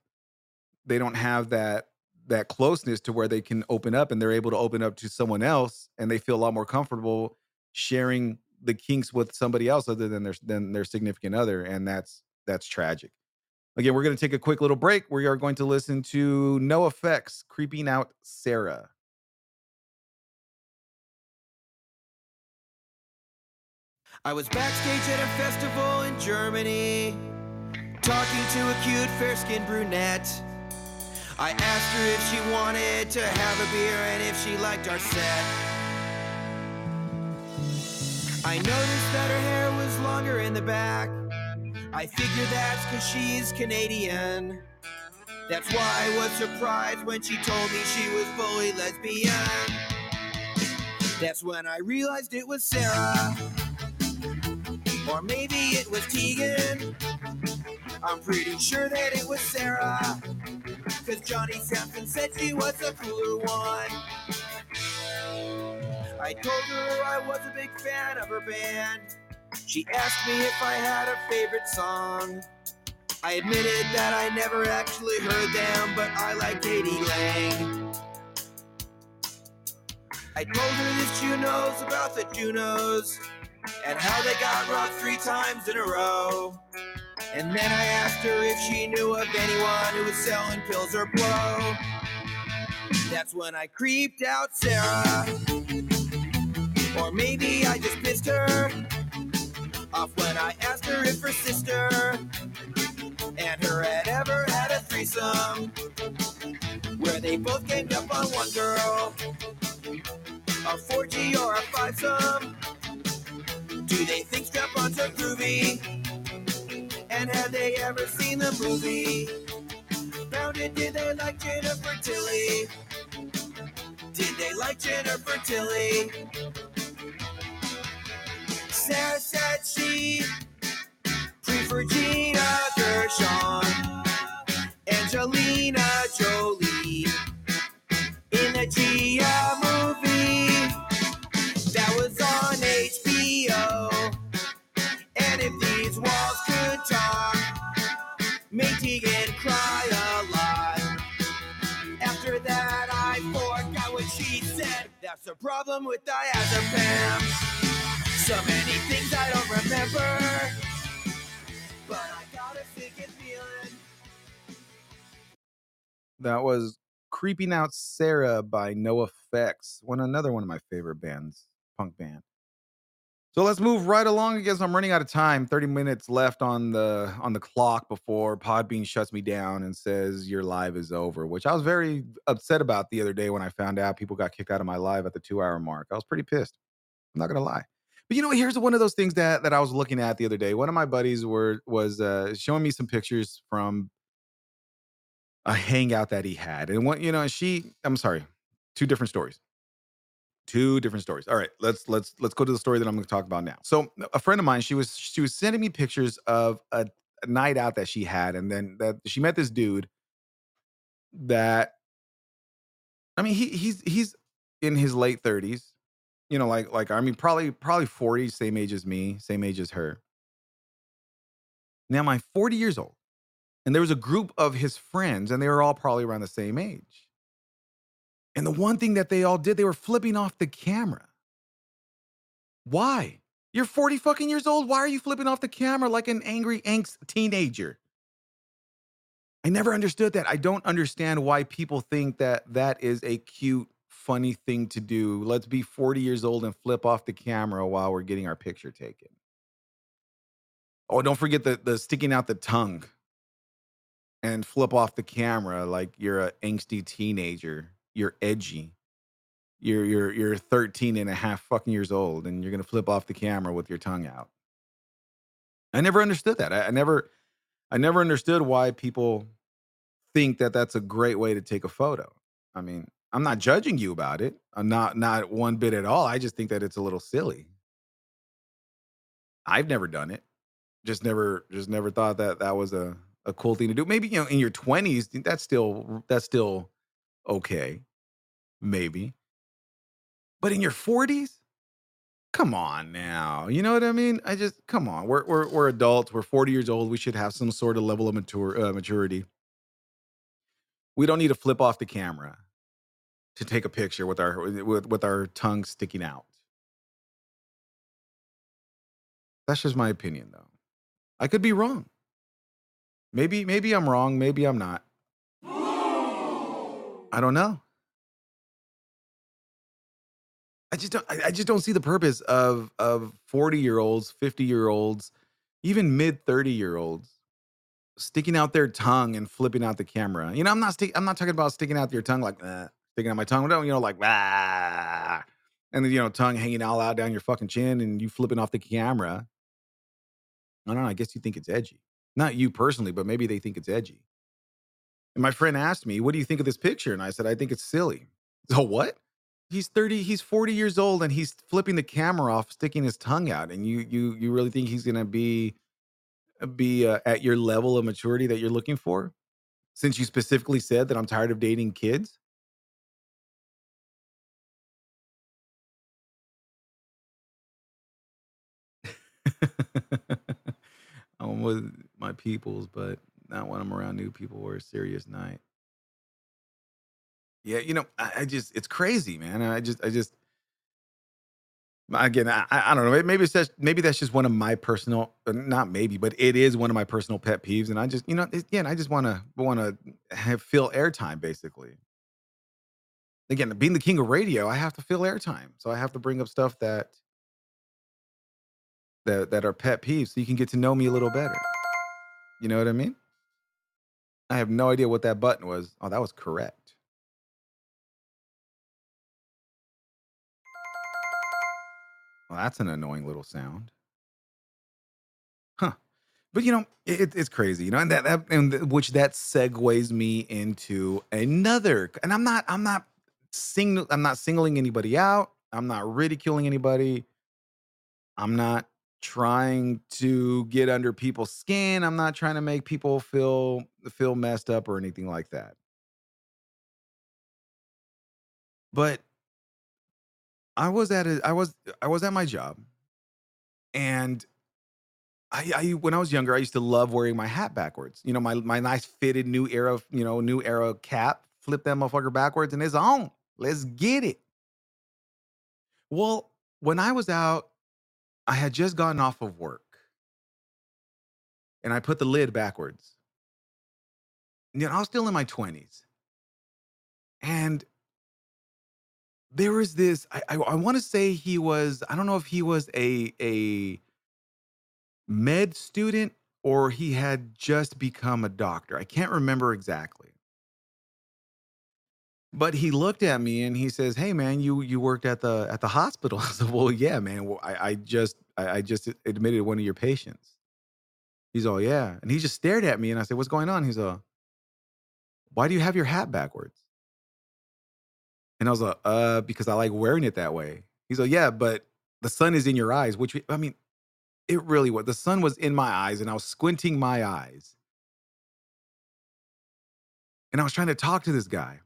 [SPEAKER 3] they don't have that that closeness to where they can open up and they're able to open up to someone else and they feel a lot more comfortable sharing the kinks with somebody else other than their than their significant other and that's that's tragic again we're going to take a quick little break we are going to listen to no effects creeping out sara
[SPEAKER 4] I was backstage at a festival in Germany, talking to a cute, fair skinned brunette. I asked her if she wanted to have a beer and if she liked our set.
[SPEAKER 6] I noticed that her hair was longer in the back. I figured that's cause she's Canadian. That's why I was surprised when she told me she was fully lesbian. That's when I realized it was Sara. Or maybe it was Tegan. I'm pretty sure that it was Sara. Cause Johnny Sampson said she was the cooler one. I told her I was a big fan of her band. She asked me if I had a favorite song. I admitted that I never actually heard them, but I like k.d. lang. I told her that she knows about the Junos and how they got rocked three times in a row. And then I asked her if she knew of anyone who was selling pills or blow. That's when I creeped out Sara. Or maybe I just pissed her off when I asked her if her sister and her had ever had a threesome where they both ganged up on one girl. A 4G or a 5-some? Do they think strap-ons are groovy? And have they ever seen the movie? Found it, did they like Jennifer Tilly? Did they like Jennifer Tilly? Sara said she preferred Gina Gershon, Angelina Jolie in a Gia movie that was on HBO. And if these walls could talk, made Tegan cry a lot. After that, I forgot what she said. That's the problem with diazepam. So many things I don't remember.
[SPEAKER 3] That was Creeping Out Sara by No Effects, one another one of my favorite bands, punk band. So let's move right along. I guess I'm running out of time. 30 minutes left on the on the clock before Podbean shuts me down and says your live is over, which I was very upset about the other day when I found out people got kicked out of my live at the two hour mark. I was pretty pissed. I'm not gonna lie. But you know, here's one of those things that that I was looking at the other day. One of my buddies were was uh, showing me some pictures from a hangout that he had, and what you know, she. I'm sorry, two different stories. Two different stories. All right, let's let's let's go to the story that I'm going to talk about now. So, a friend of mine, she was she was sending me pictures of a, a night out that she had, and then that she met this dude that. I mean, he he's he's in his late 30s you know, like like I mean, probably probably 40, same age as me, same age as her. Now I'm 40 years old, and there was a group of his friends, and they were all probably around the same age. And the one thing that they all did, they were flipping off the camera. Why? You're 40 fucking years old. Why are you flipping off the camera like an angry angst teenager? I never understood that. I don't understand why people think that that is a cute funny thing to do. Let's be 40 years old and flip off the camera while we're getting our picture taken. Oh, don't forget the, the sticking out the tongue and flip off the camera like you're an angsty teenager. You're edgy. You're you're you're 13 and a half fucking years old and you're gonna flip off the camera with your tongue out. I never understood that. I, I never I never understood why people think that that's a great way to take a photo. I mean, I'm not judging you about it. I'm not not one bit at all. I just think that it's a little silly. I've never done it. Just never just never thought that that was a a cool thing to do. Maybe you know in your 20s that's still that's still okay. Maybe. But in your 40s? Come on now. You know what I mean? I just come on. We're we're we're adults. We're 40 years old. We should have some sort of level of mature uh, maturity. We don't need to flip off the camera to take a picture with our with with our tongue sticking out. That's just my opinion though. I could be wrong. Maybe maybe I'm wrong, maybe I'm not. I don't know. I just don't I just don't see the purpose of of 40 year olds, 50 year olds, even mid 30 year olds sticking out their tongue and flipping out the camera. You know, I'm not stick, I'm not talking about sticking out your tongue like uh, sticking out my tongue. You know, like ah. and then you know tongue hanging all out down your fucking chin, and you flipping off the camera. I don't know. I guess you think it's edgy. Not you personally, but maybe they think it's edgy. And my friend asked me, "What do you think of this picture?" And I said, "I think it's silly." So what? He's 30, he's 40 years old and he's flipping the camera off, sticking his tongue out. And you you you really think he's going to be be uh, at your level of maturity that you're looking for? Since you specifically said that I'm tired of dating kids? [laughs] I'm with my peoples, but not when I'm around new people or a serious night. Yeah, you know, I, I just it's crazy, man. I just I just again, I, I don't know. Maybe it's just maybe that's just one of my personal, uh, not maybe, but it is one of my personal pet peeves. And I just, you know, again, I just want to want to fill airtime, basically. Again, being the king of radio, I have to fill airtime, so I have to bring up stuff that that that are pet peeves, so you can get to know me a little better. You know what I mean? I have no idea what that button was. Oh, that was correct. Well, that's an annoying little sound. Huh. But you know, it, it's crazy, you know, and that, that and th- which that segues me into another. And I'm not, I'm not sing, I'm not singling anybody out. I'm not ridiculing anybody. I'm not trying to get under people's skin. I'm not trying to make people feel feel messed up or anything like that. But I was at a, I was I was at my job and I, I when I was younger, I used to love wearing my hat backwards. You know, my my nice fitted new era, you know, new era cap. Flip that motherfucker backwards and it's on. Let's get it. Well, when I was out, I had just gotten off of work and I put the lid backwards. You know, I was still in my 20s. And there was this, I I, I want to say he was, I don't know if he was a a med student or he had just become a doctor. I can't remember exactly. But he looked at me and he says, "Hey, man, you you worked at the at the hospital." [laughs] I said, "Well, yeah, man. Well, I, I just I, I just admitted one of your patients." He's all, "Yeah," and he just stared at me and I said, "What's going on?" He's all, "Why do you have your hat backwards?" And I was like, "Uh, because I like wearing it that way." He's like, "Yeah, but the sun is in your eyes," which I mean, it really was. The sun was in my eyes, and I was squinting my eyes, and I was trying to talk to this guy.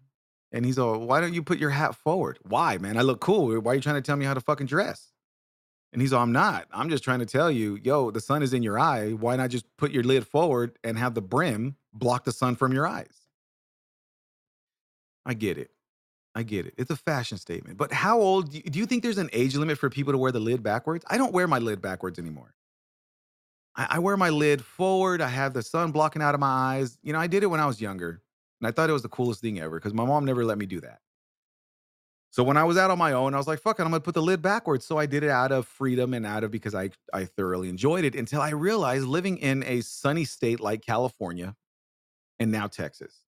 [SPEAKER 3] And he's all, why don't you put your hat forward? Why, man? I look cool. Why are you trying to tell me how to fucking dress? And he's all, I'm not. I'm just trying to tell you, yo, the sun is in your eye. Why not just put your lid forward and have the brim block the sun from your eyes? I get it. I get it. It's a fashion statement. But how old do you, do you think there's an age limit for people to wear the lid backwards? I don't wear my lid backwards anymore. I, I wear my lid forward. I have the sun blocking out of my eyes. You know, I did it when I was younger. And I thought it was the coolest thing ever because my mom never let me do that. So when I was out on my own, I was like, fuck it, I'm gonna put the lid backwards. So I did it out of freedom and out of because I I thoroughly enjoyed it until I realized living in a sunny state like California and now Texas.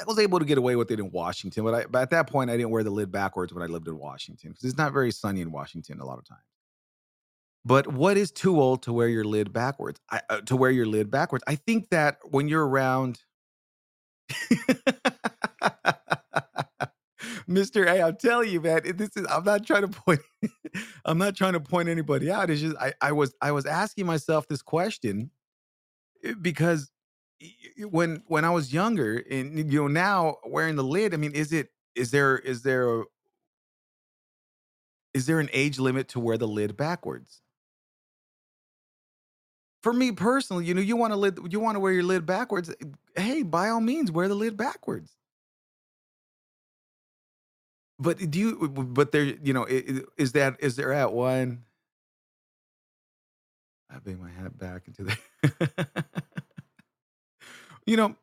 [SPEAKER 3] I was able to get away with it in Washington, but I but at that point I didn't wear the lid backwards when I lived in Washington because it's not very sunny in Washington a lot of times. But what is too old to wear your lid backwards? I, uh, to wear your lid backwards. I think that when you're around Mr. A, I'm telling you, man, this is I'm not trying to point [laughs] I'm not trying to point anybody out. It's just I, I was I was asking myself this question eh, because when when I was younger and you know now wearing the lid, I mean, is it is there is there a, is there an age limit to wear the lid backwards? For me personally, you know, you want to lid you want to wear your lid backwards. eh, Hey, by all means, wear the lid backwards. But do you? But there, you know, is that is there at one? I bring my hat back into the. [laughs] you know,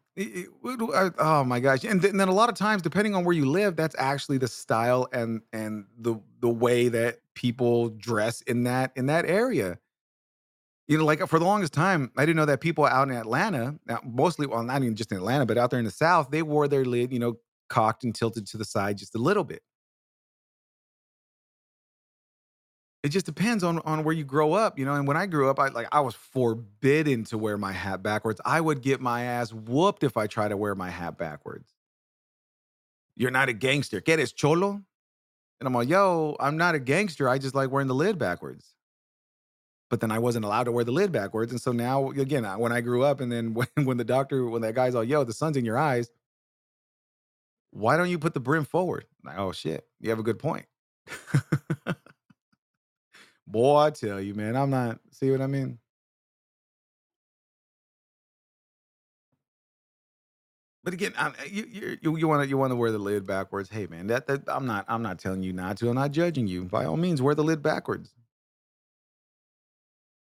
[SPEAKER 3] oh my gosh, and then a lot of times, depending on where you live, that's actually the style and and the the way that people dress in that in that area. You know, like for the longest time, I didn't know that people out in Atlanta, uh, mostly, well, not even just in Atlanta, but out there in the South, they wore their lid, you know, cocked and tilted to the side just a little bit it just depends on on where you grow up, you know. And when I grew up, I like I was forbidden to wear my hat backwards. I would get my ass whooped if I try to wear my hat backwards. You're not a gangster. Get it, cholo? And I'm like, yo, I'm not a gangster. I just like wearing the lid backwards. But then I wasn't allowed to wear the lid backwards. And so now, again, when I grew up, and then [laughs] when, when the doctor, when that guy's all, yo, the sun's in your eyes, why don't you put the brim forward? Like, oh shit, you have a good point. [laughs] Boy, I tell you, man, I'm not. See what I mean? But again, I, eh, you you you you want to you wear the lid backwards. Hey, man, that that I'm not I'm not telling you not to. I'm not judging you. By all means, wear the lid backwards.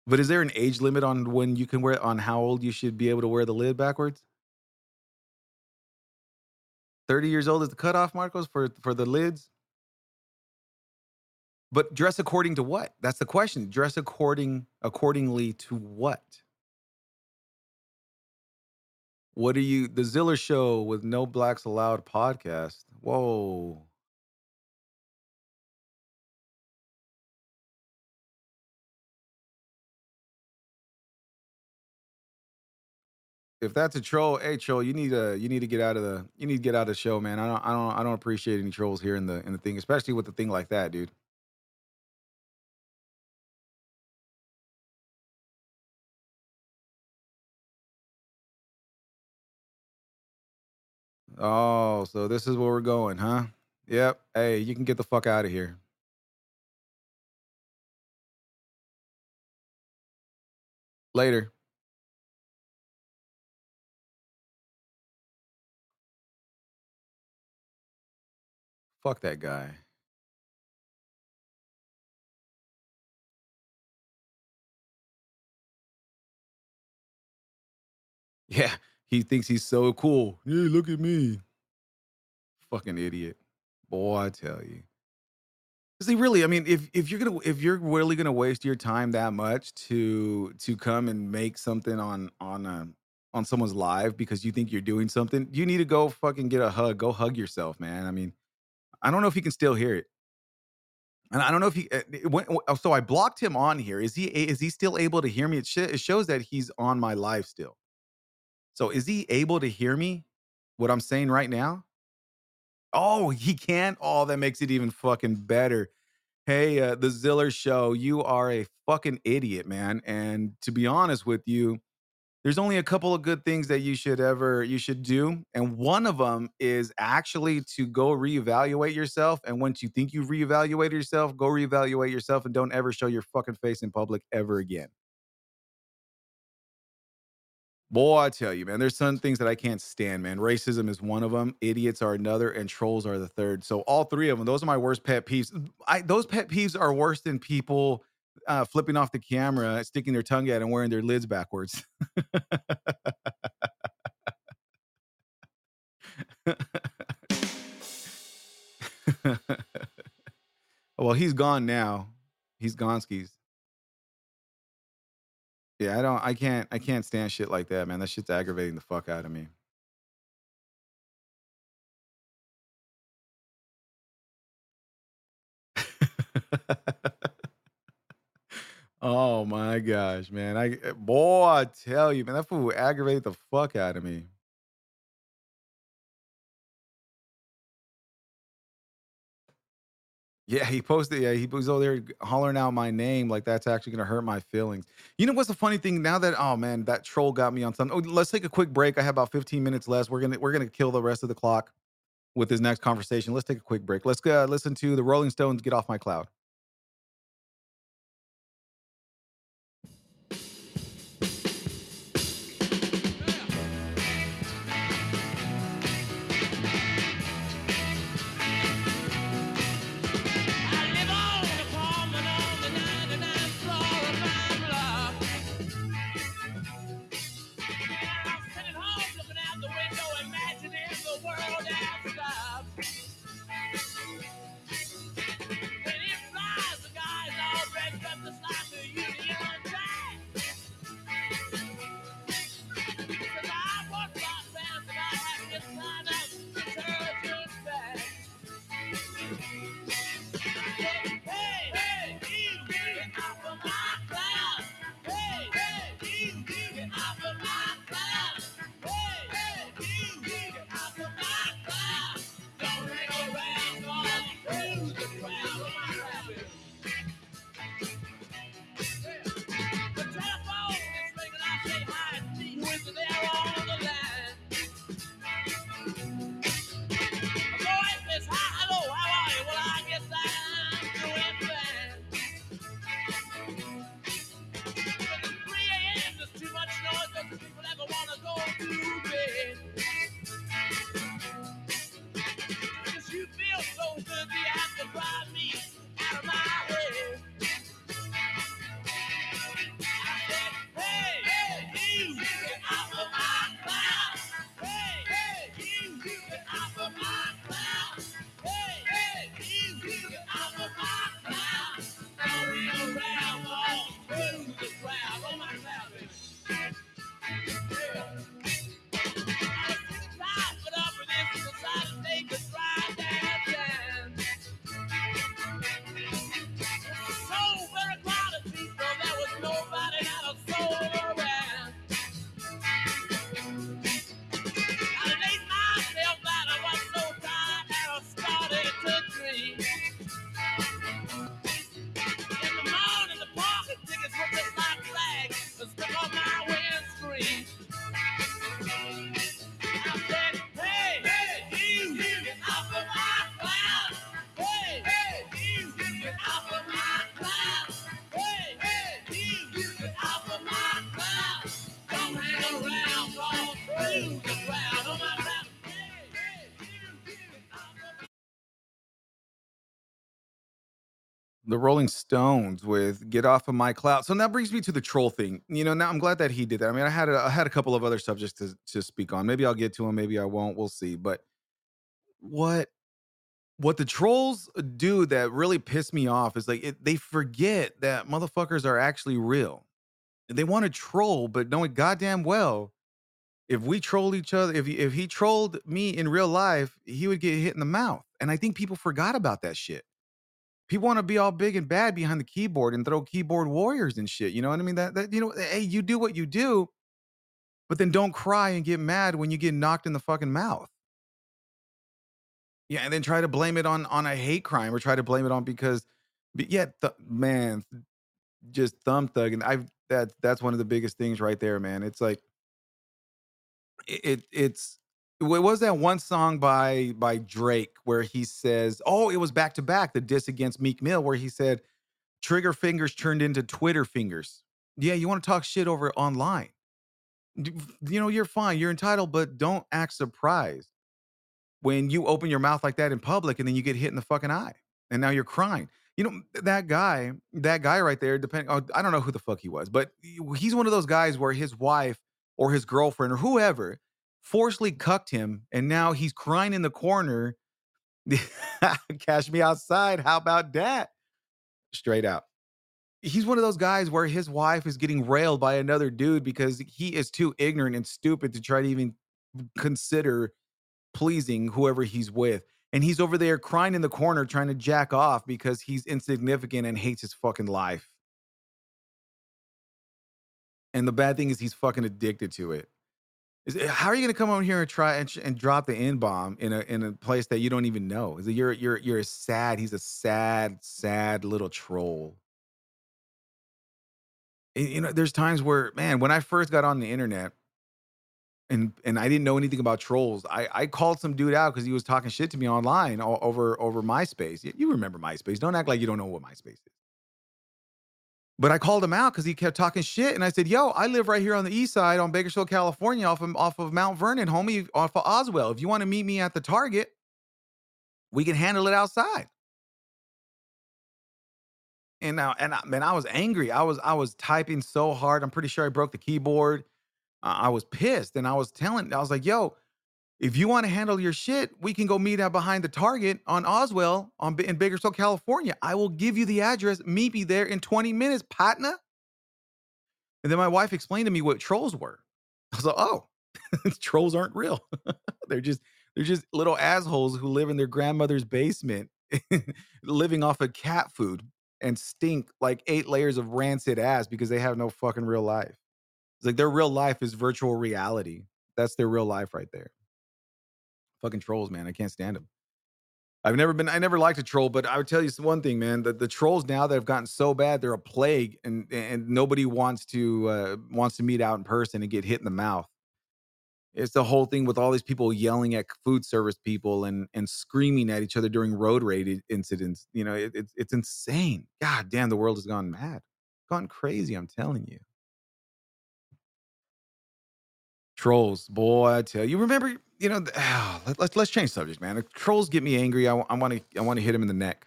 [SPEAKER 3] But is there an age limit on when you can wear it, on how old you should be able to wear the lid backwards? 30 years old is the cutoff, Marcos, for for the lids. But dress according to what? That's the question. Dress according accordingly to what? What are you the Ziller show with no blacks allowed podcast? Whoa. If that's a troll, hey troll, you need to you need to get out of the you need to get out of the show, man. I don't I don't I don't appreciate any trolls here in the in the thing, especially with the thing like that, dude. Oh, so this is where we're going, huh? Yep. Hey, you can get the fuck out of here. Later. Fuck that guy. Yeah, he thinks he's so cool. Yeah, look at me. Fucking idiot. Boy, I tell you. See, really, I mean, if if you're gonna if you're really gonna waste your time that much to to come and make something on on a on someone's live because you think you're doing something, you need to go fucking get a hug. Go hug yourself, man. I mean, I don't know if he can still hear it. And I don't know if he. uh, it went- oh, So I blocked him on here. Is he? Is he still able to hear me? It, sh- it shows that he's on my live still. So is he able to hear me? What I'm saying right now? Oh, he can. Oh, that makes it even fucking better. Hey, uh, the Ziller Show, you are a fucking idiot, man. And to be honest with you, there's only a couple of good things that you should ever you should do, and one of them is actually to go reevaluate yourself. And once you think you've reevaluated yourself, go reevaluate yourself, and don't ever show your fucking face in public ever again. Boy, I tell you, man, there's some things that I can't stand, man. Racism is one of them. Idiots are another, and trolls are the third. So all three of them, those are my worst pet peeves. I those pet peeves are worse than people uh, flipping off the camera, sticking their tongue out, and wearing their lids backwards. well, he's gone now. He's gone skis. Yeah, I don't. I can't. I can't stand shit like that, man. That shit's aggravating the fuck out of me. [laughs] oh my gosh, man! I boy, I tell you, man, that fool aggravated the fuck out of me. Yeah, he posted. Yeah, he was over there hollering out my name like that's actually gonna hurt my feelings. You know what's the funny thing? Now that oh man, that troll got me on something. Oh, let's take a quick break. I have about 15 minutes left. We're gonna we're gonna kill the rest of the clock with this next conversation. Let's take a quick break. Let's uh, listen to the Rolling Stones. Get off my cloud.
[SPEAKER 4] The
[SPEAKER 3] Rolling Stones with "Get Off of My Cloud." So that brings me to the troll thing. You know, now I'm glad that he did that. I mean, I had a, I had a couple of other subjects to to speak on. Maybe I'll get to them. Maybe I won't. We'll see. But what what the trolls do that really piss me off is like it, they forget that motherfuckers are actually real. They want to troll, but knowing goddamn well if we troll each other, if he, if he trolled me in real life, he would get hit in the mouth. And I think people forgot about that shit. People want to be all big and bad behind the keyboard and throw keyboard warriors and shit. You know what I mean? That that you know, hey, you do what you do, but then don't cry and get mad when you get knocked in the fucking mouth. Yeah, and then try to blame it on on a hate crime or try to blame it on because, but yeah, th- man, just thumb thug, and I've that that's one of the biggest things right there, man. It's like it, it it's what was that one song by by Drake where he says, "Oh, it was back to back the diss against Meek Mill where he said trigger fingers turned into Twitter fingers." Yeah, you want to talk shit over online. You know, you're fine, you're entitled, but don't act surprised when you open your mouth like that in public and then you get hit in the fucking eye and now you're crying. You know, that guy, that guy right there, depending, oh, I don't know who the fuck he was, but he's one of those guys where his wife or his girlfriend or whoever forcefully cucked him and now he's crying in the corner. [laughs] Cash me outside. How about that? Straight out. He's one of those guys where his wife is getting railed by another dude because he is too ignorant and stupid to try to even consider pleasing whoever he's with. And he's over there crying in the corner trying to jack off because he's insignificant and hates his fucking life. And the bad thing is he's fucking addicted to it. Is how are you going to come over here and try and, and drop the N bomb in a in a place that you don't even know? Is it you're you're you're sad. He's a sad sad little troll. And, you know, there's times where man, when I first got on the internet and and I didn't know anything about trolls, I I called some dude out because he was talking shit to me online over over MySpace. You, you remember MySpace? Don't act like you don't know what MySpace is. But I called him out because he kept talking shit, and I said, "Yo, I live right here on the east side, on Bakersfield, California, off of off of Mount Vernon, homie, off of Oswell. If you want to meet me at the Target, we can handle it outside." And now, and I, man, I was angry. I was I was typing so hard. I'm pretty sure I broke the keyboard. Uh, I was pissed, and I was telling, I was like, "Yo, if you want to handle your shit, we can go meet out behind the Target on Oswell on in Bakersfield, California. I will give you the address. Meet me there in 20 minutes, partner." And then my wife explained to me what trolls were. I was like, "Oh, [laughs] trolls aren't real. [laughs] they're just they're just little assholes who live in their grandmother's basement, [laughs] living off of cat food and stink like eight layers of rancid ass because they have no fucking real life. It's like their real life is virtual reality. That's their real life right there. Fucking trolls, man. I can't stand them. I've never been, I never liked a troll, but I would tell you one thing, man. The, the trolls now that have gotten so bad, they're a plague, and and nobody wants to uh, wants to meet out in person and get hit in the mouth. It's the whole thing with all these people yelling at food service people and and screaming at each other during road i- incidents. You know, it, it's it's insane. God damn, the world has gone mad, gone crazy. I'm telling you. Trolls, boy, I tell you. Remember, you know, th- [sighs] let, let's let's change subject, man. If trolls get me angry, I want to I want to hit him in the neck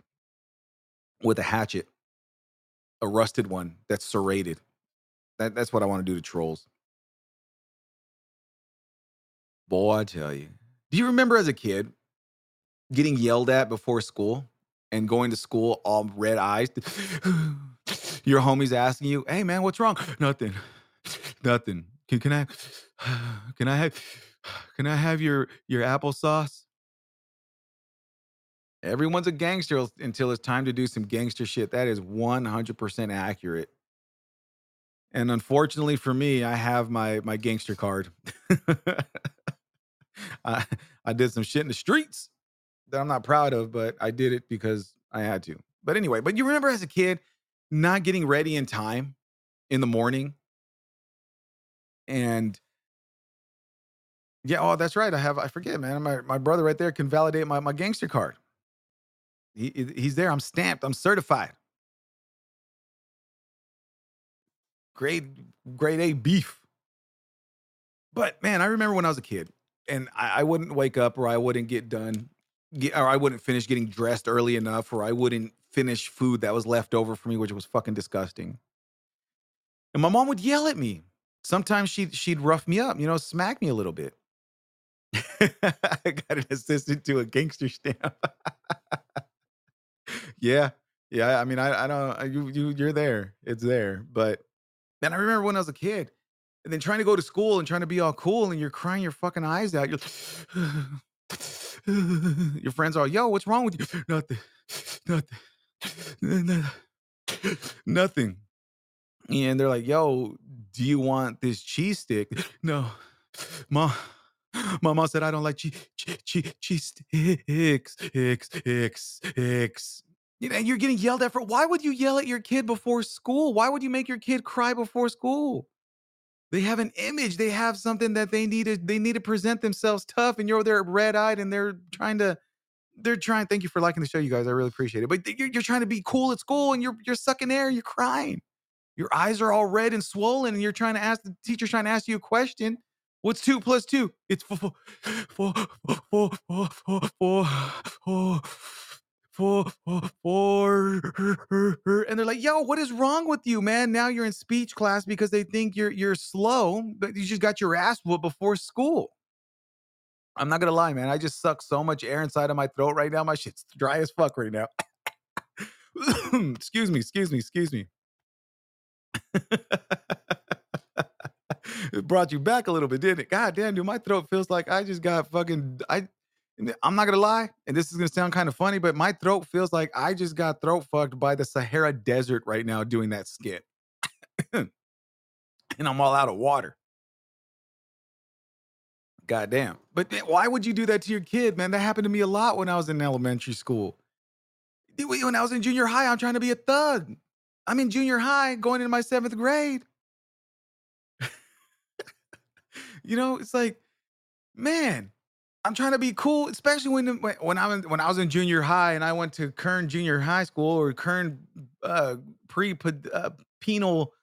[SPEAKER 3] with a hatchet, a rusted one that's serrated. That that's what I want to do to trolls. Boy, I tell you. Do you remember as a kid getting yelled at before school and going to school all red eyes? [sighs] Your homies asking you, "Hey, man, what's wrong?" Nothing. Nothing. Can, can I? [sighs] Can I have? [sighs] Can I have your your applesauce? Everyone's a gangster until it's time to do some gangster shit. That is 100% accurate. And unfortunately for me, I have my my gangster card. [laughs] I I did some shit in the streets that I'm not proud of, but I did it because I had to. But anyway, but you remember as a kid not getting ready in time in the morning and yeah, oh, that's right. I have I forget, man. My my brother right there can validate my my gangster card. He, he- he's there. I'm stamped. I'm certified. Grade grade A beef. But man, I remember when I was a kid, and I, I wouldn't wake up, or I wouldn't get done, get, or I wouldn't finish getting dressed early enough, or I wouldn't finish food that was left over for me, which was fucking disgusting. And my mom would yell at me. Sometimes she'd she'd rough me up, you know, smack me a little bit. [laughs] I got an assistant to a gangster stamp. [laughs] yeah, yeah. I mean, I, I don't. I- You, you, you're there. It's there. But then I remember when I was a kid, and then trying to go to school and trying to be all cool, and you're crying your fucking eyes out. [sighs] Your friends are, yo, what's wrong with you? [laughs] Nothing, [sighs] nothing, [sighs] nothing. And they're like, yo, do you want this cheese stick? No, mom. [gasps] My mom said I don't like cheese, cheese, cheese sticks, X, X. You know, you're getting yelled at for. Why would you yell at your kid before school? Why would you make your kid cry before school? They have an image. They have something that they need to. They need to present themselves tough, and you're there red eyed, and they're trying to. They're trying. Thank you for liking the show, you guys. I really appreciate it. But you're, you're trying to be cool at school, and you're you're sucking air. You're crying. Your eyes are all red and swollen, and you're trying to ask the teacher's trying to ask you a question. What's two plus two? It's four, four, four, four, four, four, four, four, four. And they're like, "Yo, what is wrong with you, man? Now you're in speech class because they think you're you're slow, but you just got your ass whooped before school." I'm not gonna lie, man. I just suck so much air inside of my throat right now. My shit's dry as fuck right now. excuse me, excuse me, excuse me. It brought you back a little bit, didn't it? God damn, dude, my throat feels like I just got fucking. I, I'm not gonna lie, and this is gonna sound kind of funny, but my throat feels like I just got throat fucked by the Sahara Desert right now doing that skit, [coughs] and I'm all out of water. God damn. But why would you do that to your kid, man? That happened to me a lot when I was in elementary school. When I was in junior high, I'm trying to be a thug. I'm in junior high going into my seventh grade. You know, it's like, man, I'm trying to be cool, especially when when when I was when I was in junior high and I went to Kern Junior High School or Kern uh, pre uh, penal.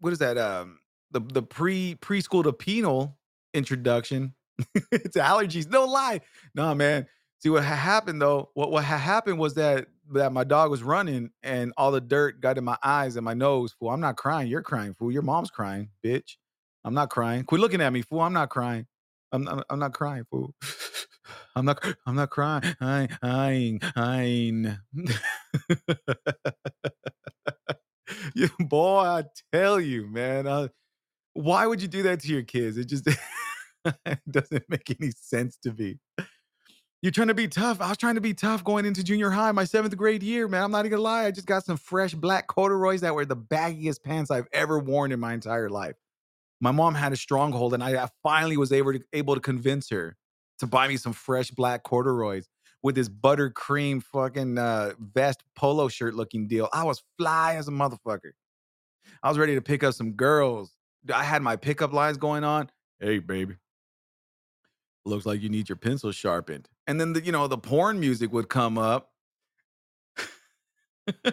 [SPEAKER 3] What is that? Um, the the pre preschool to penal introduction. [laughs] it's allergies. No lie. No man. See what ha- happened though? What what ha- happened was that that my dog was running and all the dirt got in my eyes and my nose. Fool, I'm not crying. You're crying, fool. Your mom's crying, bitch. I'm not crying. Quit looking at me, fool. I'm not crying. I'm I'm, not crying, fool. [laughs] I'm not I'm not crying. I I I. [laughs] boy, I tell you, man. Uh, why would you do that to your kids? It just [laughs] doesn't make any sense to me. You're trying to be tough. I was trying to be tough going into junior high, my seventh grade year, man. I'm not even gonna lie. I just got some fresh black corduroys that were the baggiest pants I've ever worn in my entire life. My mom had a stronghold, and I I finally was able to able to convince her to buy me some fresh black corduroys with this buttercream fucking uh, vest polo shirt looking deal. I was fly as a motherfucker. I was ready to pick up some girls. I had my pickup lines going on. Hey, baby. Looks like you need your pencil sharpened. And then the, you know, the porn music would come up. [laughs]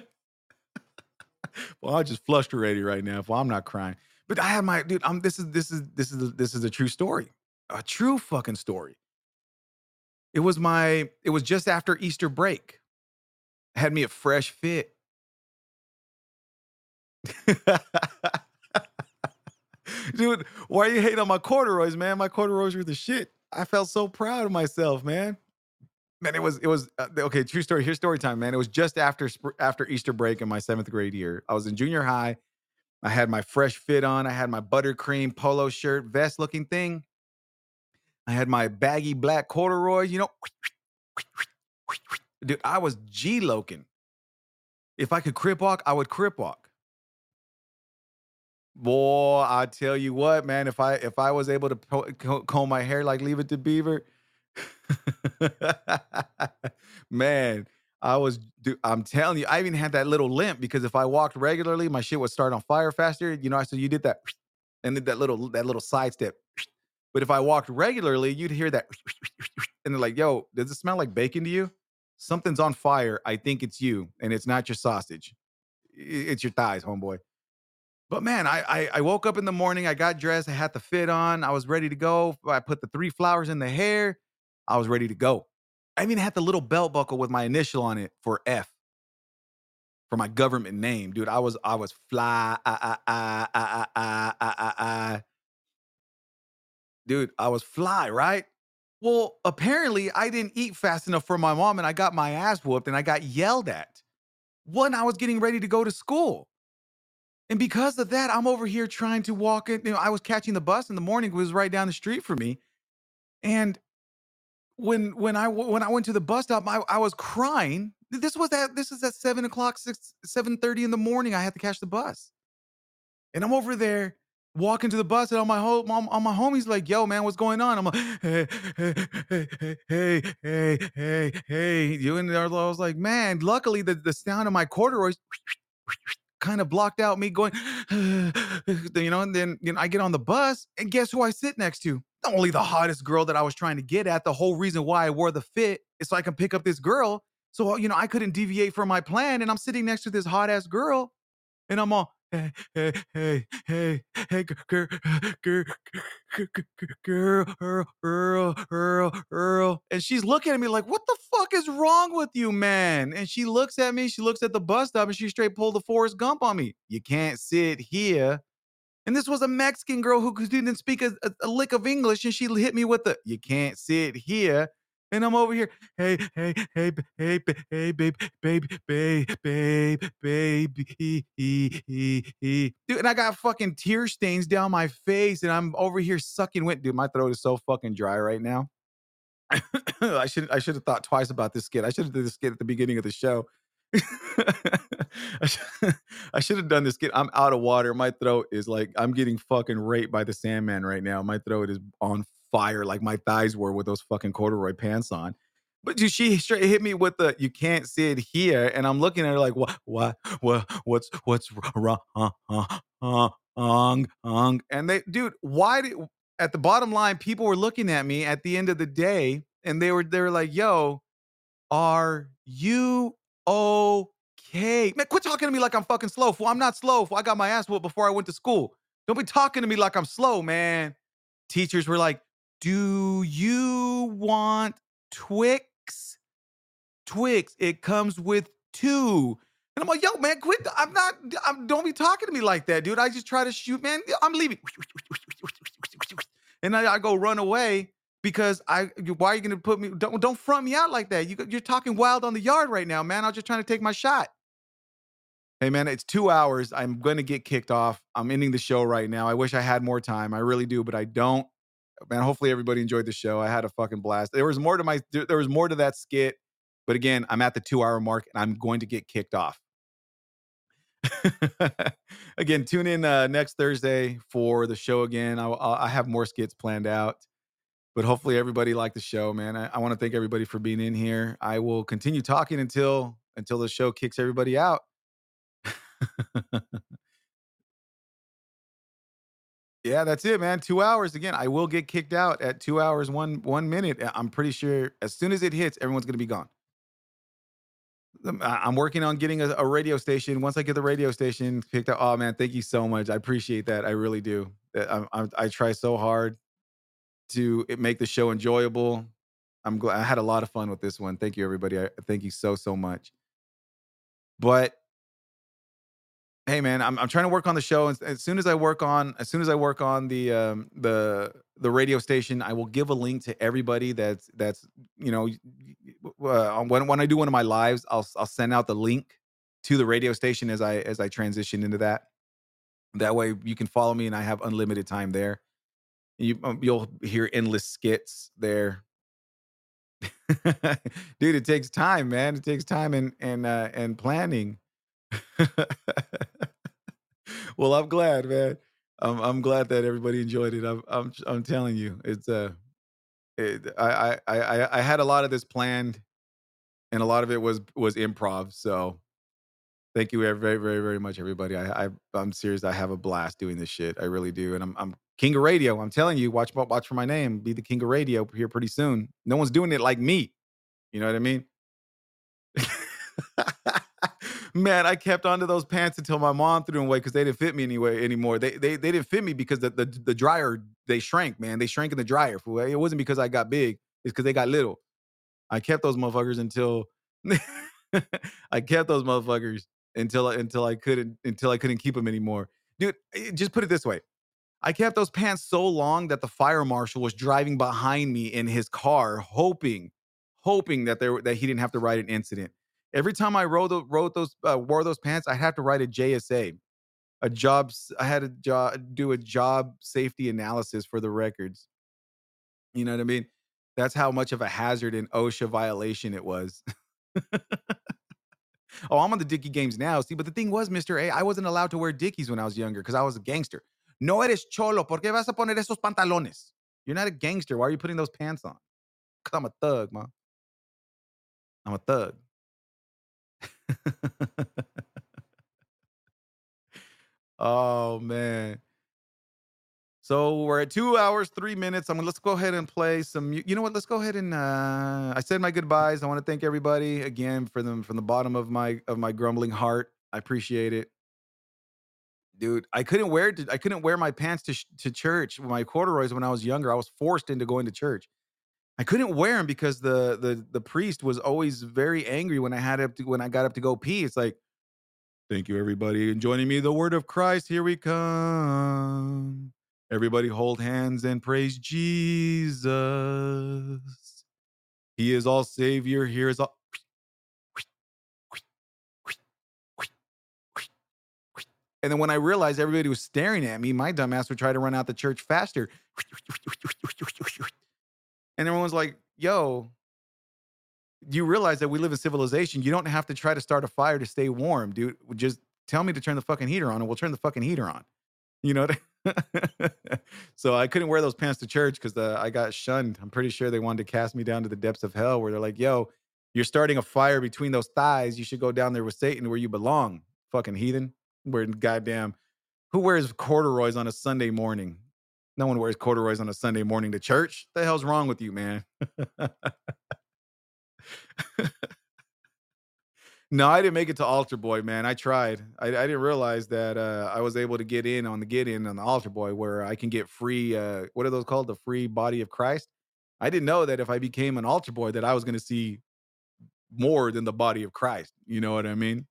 [SPEAKER 3] well, I just flushed already right now. Well, I'm not crying. But I had my dude. I'm this is this is this is this is a true story. A true fucking story. It was my it was just after Easter break. Had me a fresh fit. [laughs] Dude, why are you hating on my corduroys, man? My corduroys were the shit. I felt so proud of myself, man. Man, it was it was uh, okay. True story. Here's story time, man. It was just after after Easter break in my seventh grade year. I was in junior high. I had my fresh fit on. I had my buttercream polo shirt, vest looking thing. I had my baggy black corduroys. You know, [sniffs] dude, I was G loking. If I could crip walk, I would crip walk. Boy, I tell you what, man. If I if I was able to po- comb my hair like Leave It to Beaver, [laughs] man, I was. Dude, I'm telling you, I even had that little limp because if I walked regularly, my shit would start on fire faster. You know, I so you did that, [sniffs] and then that little that little side step. [sniffs] But if I walked regularly, you'd hear that, [sniffs] and they're like, "Yo, does it smell like bacon to you? Something's on fire. I think it's you, and it's not your sausage. It's your thighs, homeboy." But man, I, I I woke up in the morning. I got dressed. I had the fit on. I was ready to go. I put the three flowers in the hair. I was ready to go. I even had the little belt buckle with my initial on it for F for my government name, dude. I was I was fly. I, I, I, I, I, I, Dude, I was fly, right? Well, apparently I didn't eat fast enough for my mom and I got my ass whooped and I got yelled at when I was getting ready to go to school. And because of that, I'm over here trying to walk in. You know, I was catching the bus in the morning, it was right down the street for me. And when when I when I went to the bus stop, I, I was crying. This was at this is at seven o'clock, six seven thirty in the morning. I had to catch the bus, and I'm over there walking to the bus, and on my home, on, my homies like, "Yo, man, what's going on?" I'm like, [laughs] "Hey, hey, hey, hey, hey, hey, hey, hey." You and I was like, "Man, luckily the the sound of my corduroys." [laughs] kind of blocked out me going, [sighs] you know, and then you know I get on the bus and guess who I sit next to? Not only the hottest girl that I was trying to get at. The whole reason why I wore the fit is so I can pick up this girl. So you know I couldn't deviate from my plan, and I'm sitting next to this hot ass girl, and I'm all. Hey, hey, hey, hey, hey, girl, girl, girl, girl, girl. And she's looking at me like, what the fuck is wrong with you, man? And she looks at me, she looks at the bus stop, and she straight pulled the Forrest Gump on me. You can't sit here. And this was a Mexican girl who didn't speak a, a, a lick of English, and she hit me with the, you can't sit here. And I'm over here, hey, hey, hey, hey, hey, babe, babe, babe, babe, babe, dude. And I got fucking tear stains down my face, and I'm over here sucking wind, dude. My throat is so fucking dry right now. [coughs] I should I should have thought twice about this skit. I should have did this skit at the beginning of the show. [laughs] I, should, have done this Get, I'm out of water. My throat is like I'm getting fucking raped by the Sandman right now. My throat is on fire, like my thighs were with those fucking corduroy pants on. But dude, she straight hit me with the "you can't see it here," and I'm looking at her like, "What? What? What? What's what's wrong?" Uh, uh, uh. And they, dude, why did? At the bottom line, people were looking at me at the end of the day, and they were they were like, "Yo, are you okay?" Man, quit talking to me like I'm fucking slow. Fool. I'm not slow. Fool. I got my ass whooped before I went to school. Don't be talking to me like I'm slow, man. Teachers were like, "Do you want Twix?" Twix. It comes with two. And I'm like, yo, man, quit. I'm not, I'm, don't be talking to me like that, dude. I just try to shoot, man. I'm leaving. [laughs] And I, I go run away because I, why are you to put me, don't, don't front me out like that. You, you're talking wild on the yard right now, man. I'm just trying to take my shot. Hey, man, it's two hours. I'm to get kicked off. I'm ending the show right now. I wish I had more time. I really do, but I don't. Man, hopefully everybody enjoyed the show. I had a fucking blast. There was more to my, there was more to that skit. But again, I'm at the two hour mark and I'm going to get kicked off. [laughs] again, tune in uh, next Thursday for the show again. I, I have more skits planned out, but hopefully everybody liked the show, man. I, I want to thank everybody for being in here. I will continue talking until until the show kicks everybody out. [laughs] yeah, that's it, man. Two hours again. I will get kicked out at two hours one one minute. I'm pretty sure as soon as it hits, everyone's gonna be gone. I'm working on getting a, a radio station. Once I get the radio station picked up, oh man, thank you so much. I appreciate that. I really do. I, I, I try so hard to it- make the show enjoyable. I'm glad I had a lot of fun with this one. Thank you, everybody. I thank you so so much. But hey, man, I'm I'm trying to work on the show. As, as soon as I work on as soon as I work on the um the the radio station, I will give a link to everybody that's that's you know uh, when when I do one of my lives, I'll I'll send out the link to the radio station as I as I transition into that. That way you can follow me and I have unlimited time there. You um, you'll hear endless skits there. [laughs] Dude, it takes time, man. It takes time and and uh and planning. [laughs] well, I'm glad, man. I'm I'm glad that everybody enjoyed it. I'm I'm I'm telling you, it's uh it, I, I I I had a lot of this planned and a lot of it was was improv. So thank you very very very much, everybody. I, I I'm serious. I have a blast doing this shit. I really do, and I'm I'm king of radio. I'm telling you, watch watch for my name. Be the king of radio here pretty soon. No one's doing it like me. You know what I mean? [laughs] Man, I kept onto those pants until my mom threw them away because they didn't fit me anyway anymore. They they they didn't fit me because the, the the dryer they shrank, man. They shrank in the dryer. It wasn't because I got big. It's because they got little. I kept those motherfuckers until [laughs] I kept those motherfuckers until until I couldn't until I couldn't keep them anymore. Dude, eh, just put it this way. I kept those pants so long that the fire marshal was driving behind me in his car, hoping, hoping that there that he didn't have to write an incident. Every time I rode, tho- rode those uh, wore those pants, I have to write a JSA, a jobs. I had to jo- do a job safety analysis for the records. You know what I mean? That's how much of a hazard and OSHA violation it was. [laughs] oh, I'm on the Dickie games now. See, but the thing was, Mr. A, I wasn't allowed to wear Dickies when I was younger because I was a gangster. No eres cholo. ¿Por qué vas a poner esos pantalones? You're not a gangster. Why are you putting those pants on? Because I'm a thug, man. I'm a thug. [laughs] oh man. So we're at two hours, three minutes. I'm gonna let's go ahead and play some. You know what? Let's go ahead and uh, I said my goodbyes. I want to thank everybody again for them from the bottom of my of my grumbling heart. I appreciate it, dude. I couldn't wear it. I couldn't wear my pants to to church. My corduroys when I was younger. I was forced into going to church. I couldn't wear them because the the the priest was always very angry when I had up to when I got up to go pee. It's like, thank you everybody and joining me. The word of Christ, here we come. Everybody hold hands and praise Jesus. He is all savior. Here is all. And then when I realized everybody was staring at me, my dumbass would try to run out the church faster. [laughs] And everyone's like, yo, you realize that we live in civilization. You don't have to try to start a fire to stay warm, dude. Just tell me to turn the fucking heater on and we'll turn the fucking heater on. You know [laughs] so I couldn't wear those pants to church because I got shunned. I'm pretty sure they wanted to cast me down to the depths of hell where they're like, yo, you're starting a fire between those thighs. You should go down there with Satan where you belong. Fucking heathen. Wearing goddamn who wears corduroys on a Sunday morning? No one wears corduroys on a Sunday morning to church. the hell's wrong with you, man? [laughs] no, I didn't make it to altar boy, man. I tried. I, I didn't realize that uh, I was able to get in on the get in on the altar boy, where I can get free. Uh, what are those called? The free body of Christ. I didn't know that if I became an altar boy, that I was going to see more than the body of Christ. You know what I mean?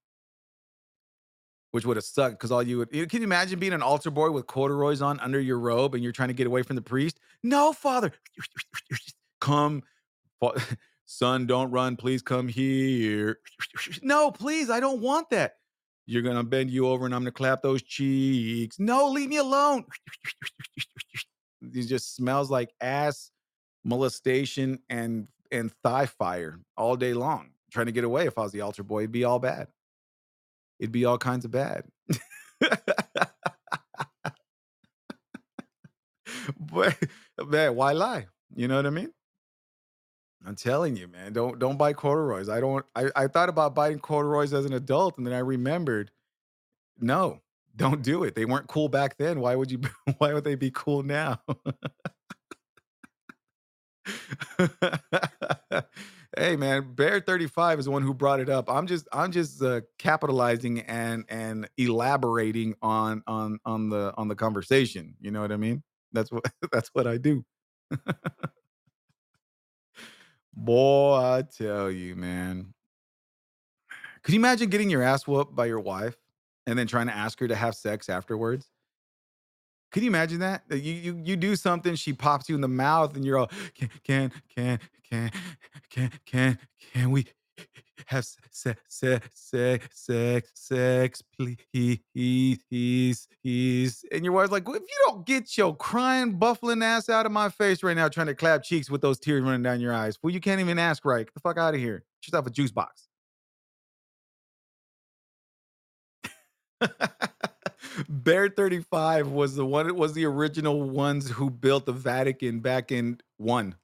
[SPEAKER 3] Which would have sucked because all you would you- can you imagine being an altar boy with corduroys on under your robe and you're trying to get away from the priest? No, father, [laughs] come, [laughs] son, don't run. Please come here. [laughs] No, please, I don't want that. You're gonna bend you over and I'm gonna clap those cheeks. No, leave me alone. It just smells like ass molestation and and thigh fire all day long. Trying to get away. If I was the altar boy, it'd be all bad. It'd be all kinds of bad. [laughs] but man, why lie? You know what I mean? I'm telling you, man. Don't don't buy corduroys. I don't. I, I thought about buying corduroys as an adult, and then I remembered, no, don't do it. They weren't cool back then. Why would you? [laughs] Why would they be cool now? [laughs] hey man bear 35 is the one who brought it up. I'm just i'm just uh, capitalizing and and elaborating on on on the on the conversation you know what i mean? That's what [laughs] that's what i do. Boy i tell you man. Could you imagine getting your ass whooped by your wife and then trying to ask her to have sex afterwards? Can you imagine that? You you you do something, she pops you in the mouth, and you're all can can can can can can can we have sex sex sex sex sex please please and your wife's like, well, if you don't get your crying buffling ass out of my face right now, trying to clap cheeks with those tears running down your eyes, well, you can't even ask right. Get the fuck out of here. Get yourself a juice box. [laughs] Bear 35 was the one was the original ones who built the Vatican back in one.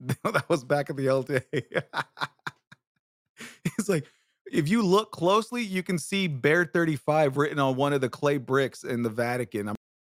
[SPEAKER 3] [laughs] that was back in the old [laughs] day. it's like if you look closely, you can see Bear 35 written on one of the clay bricks in the Vatican. I'm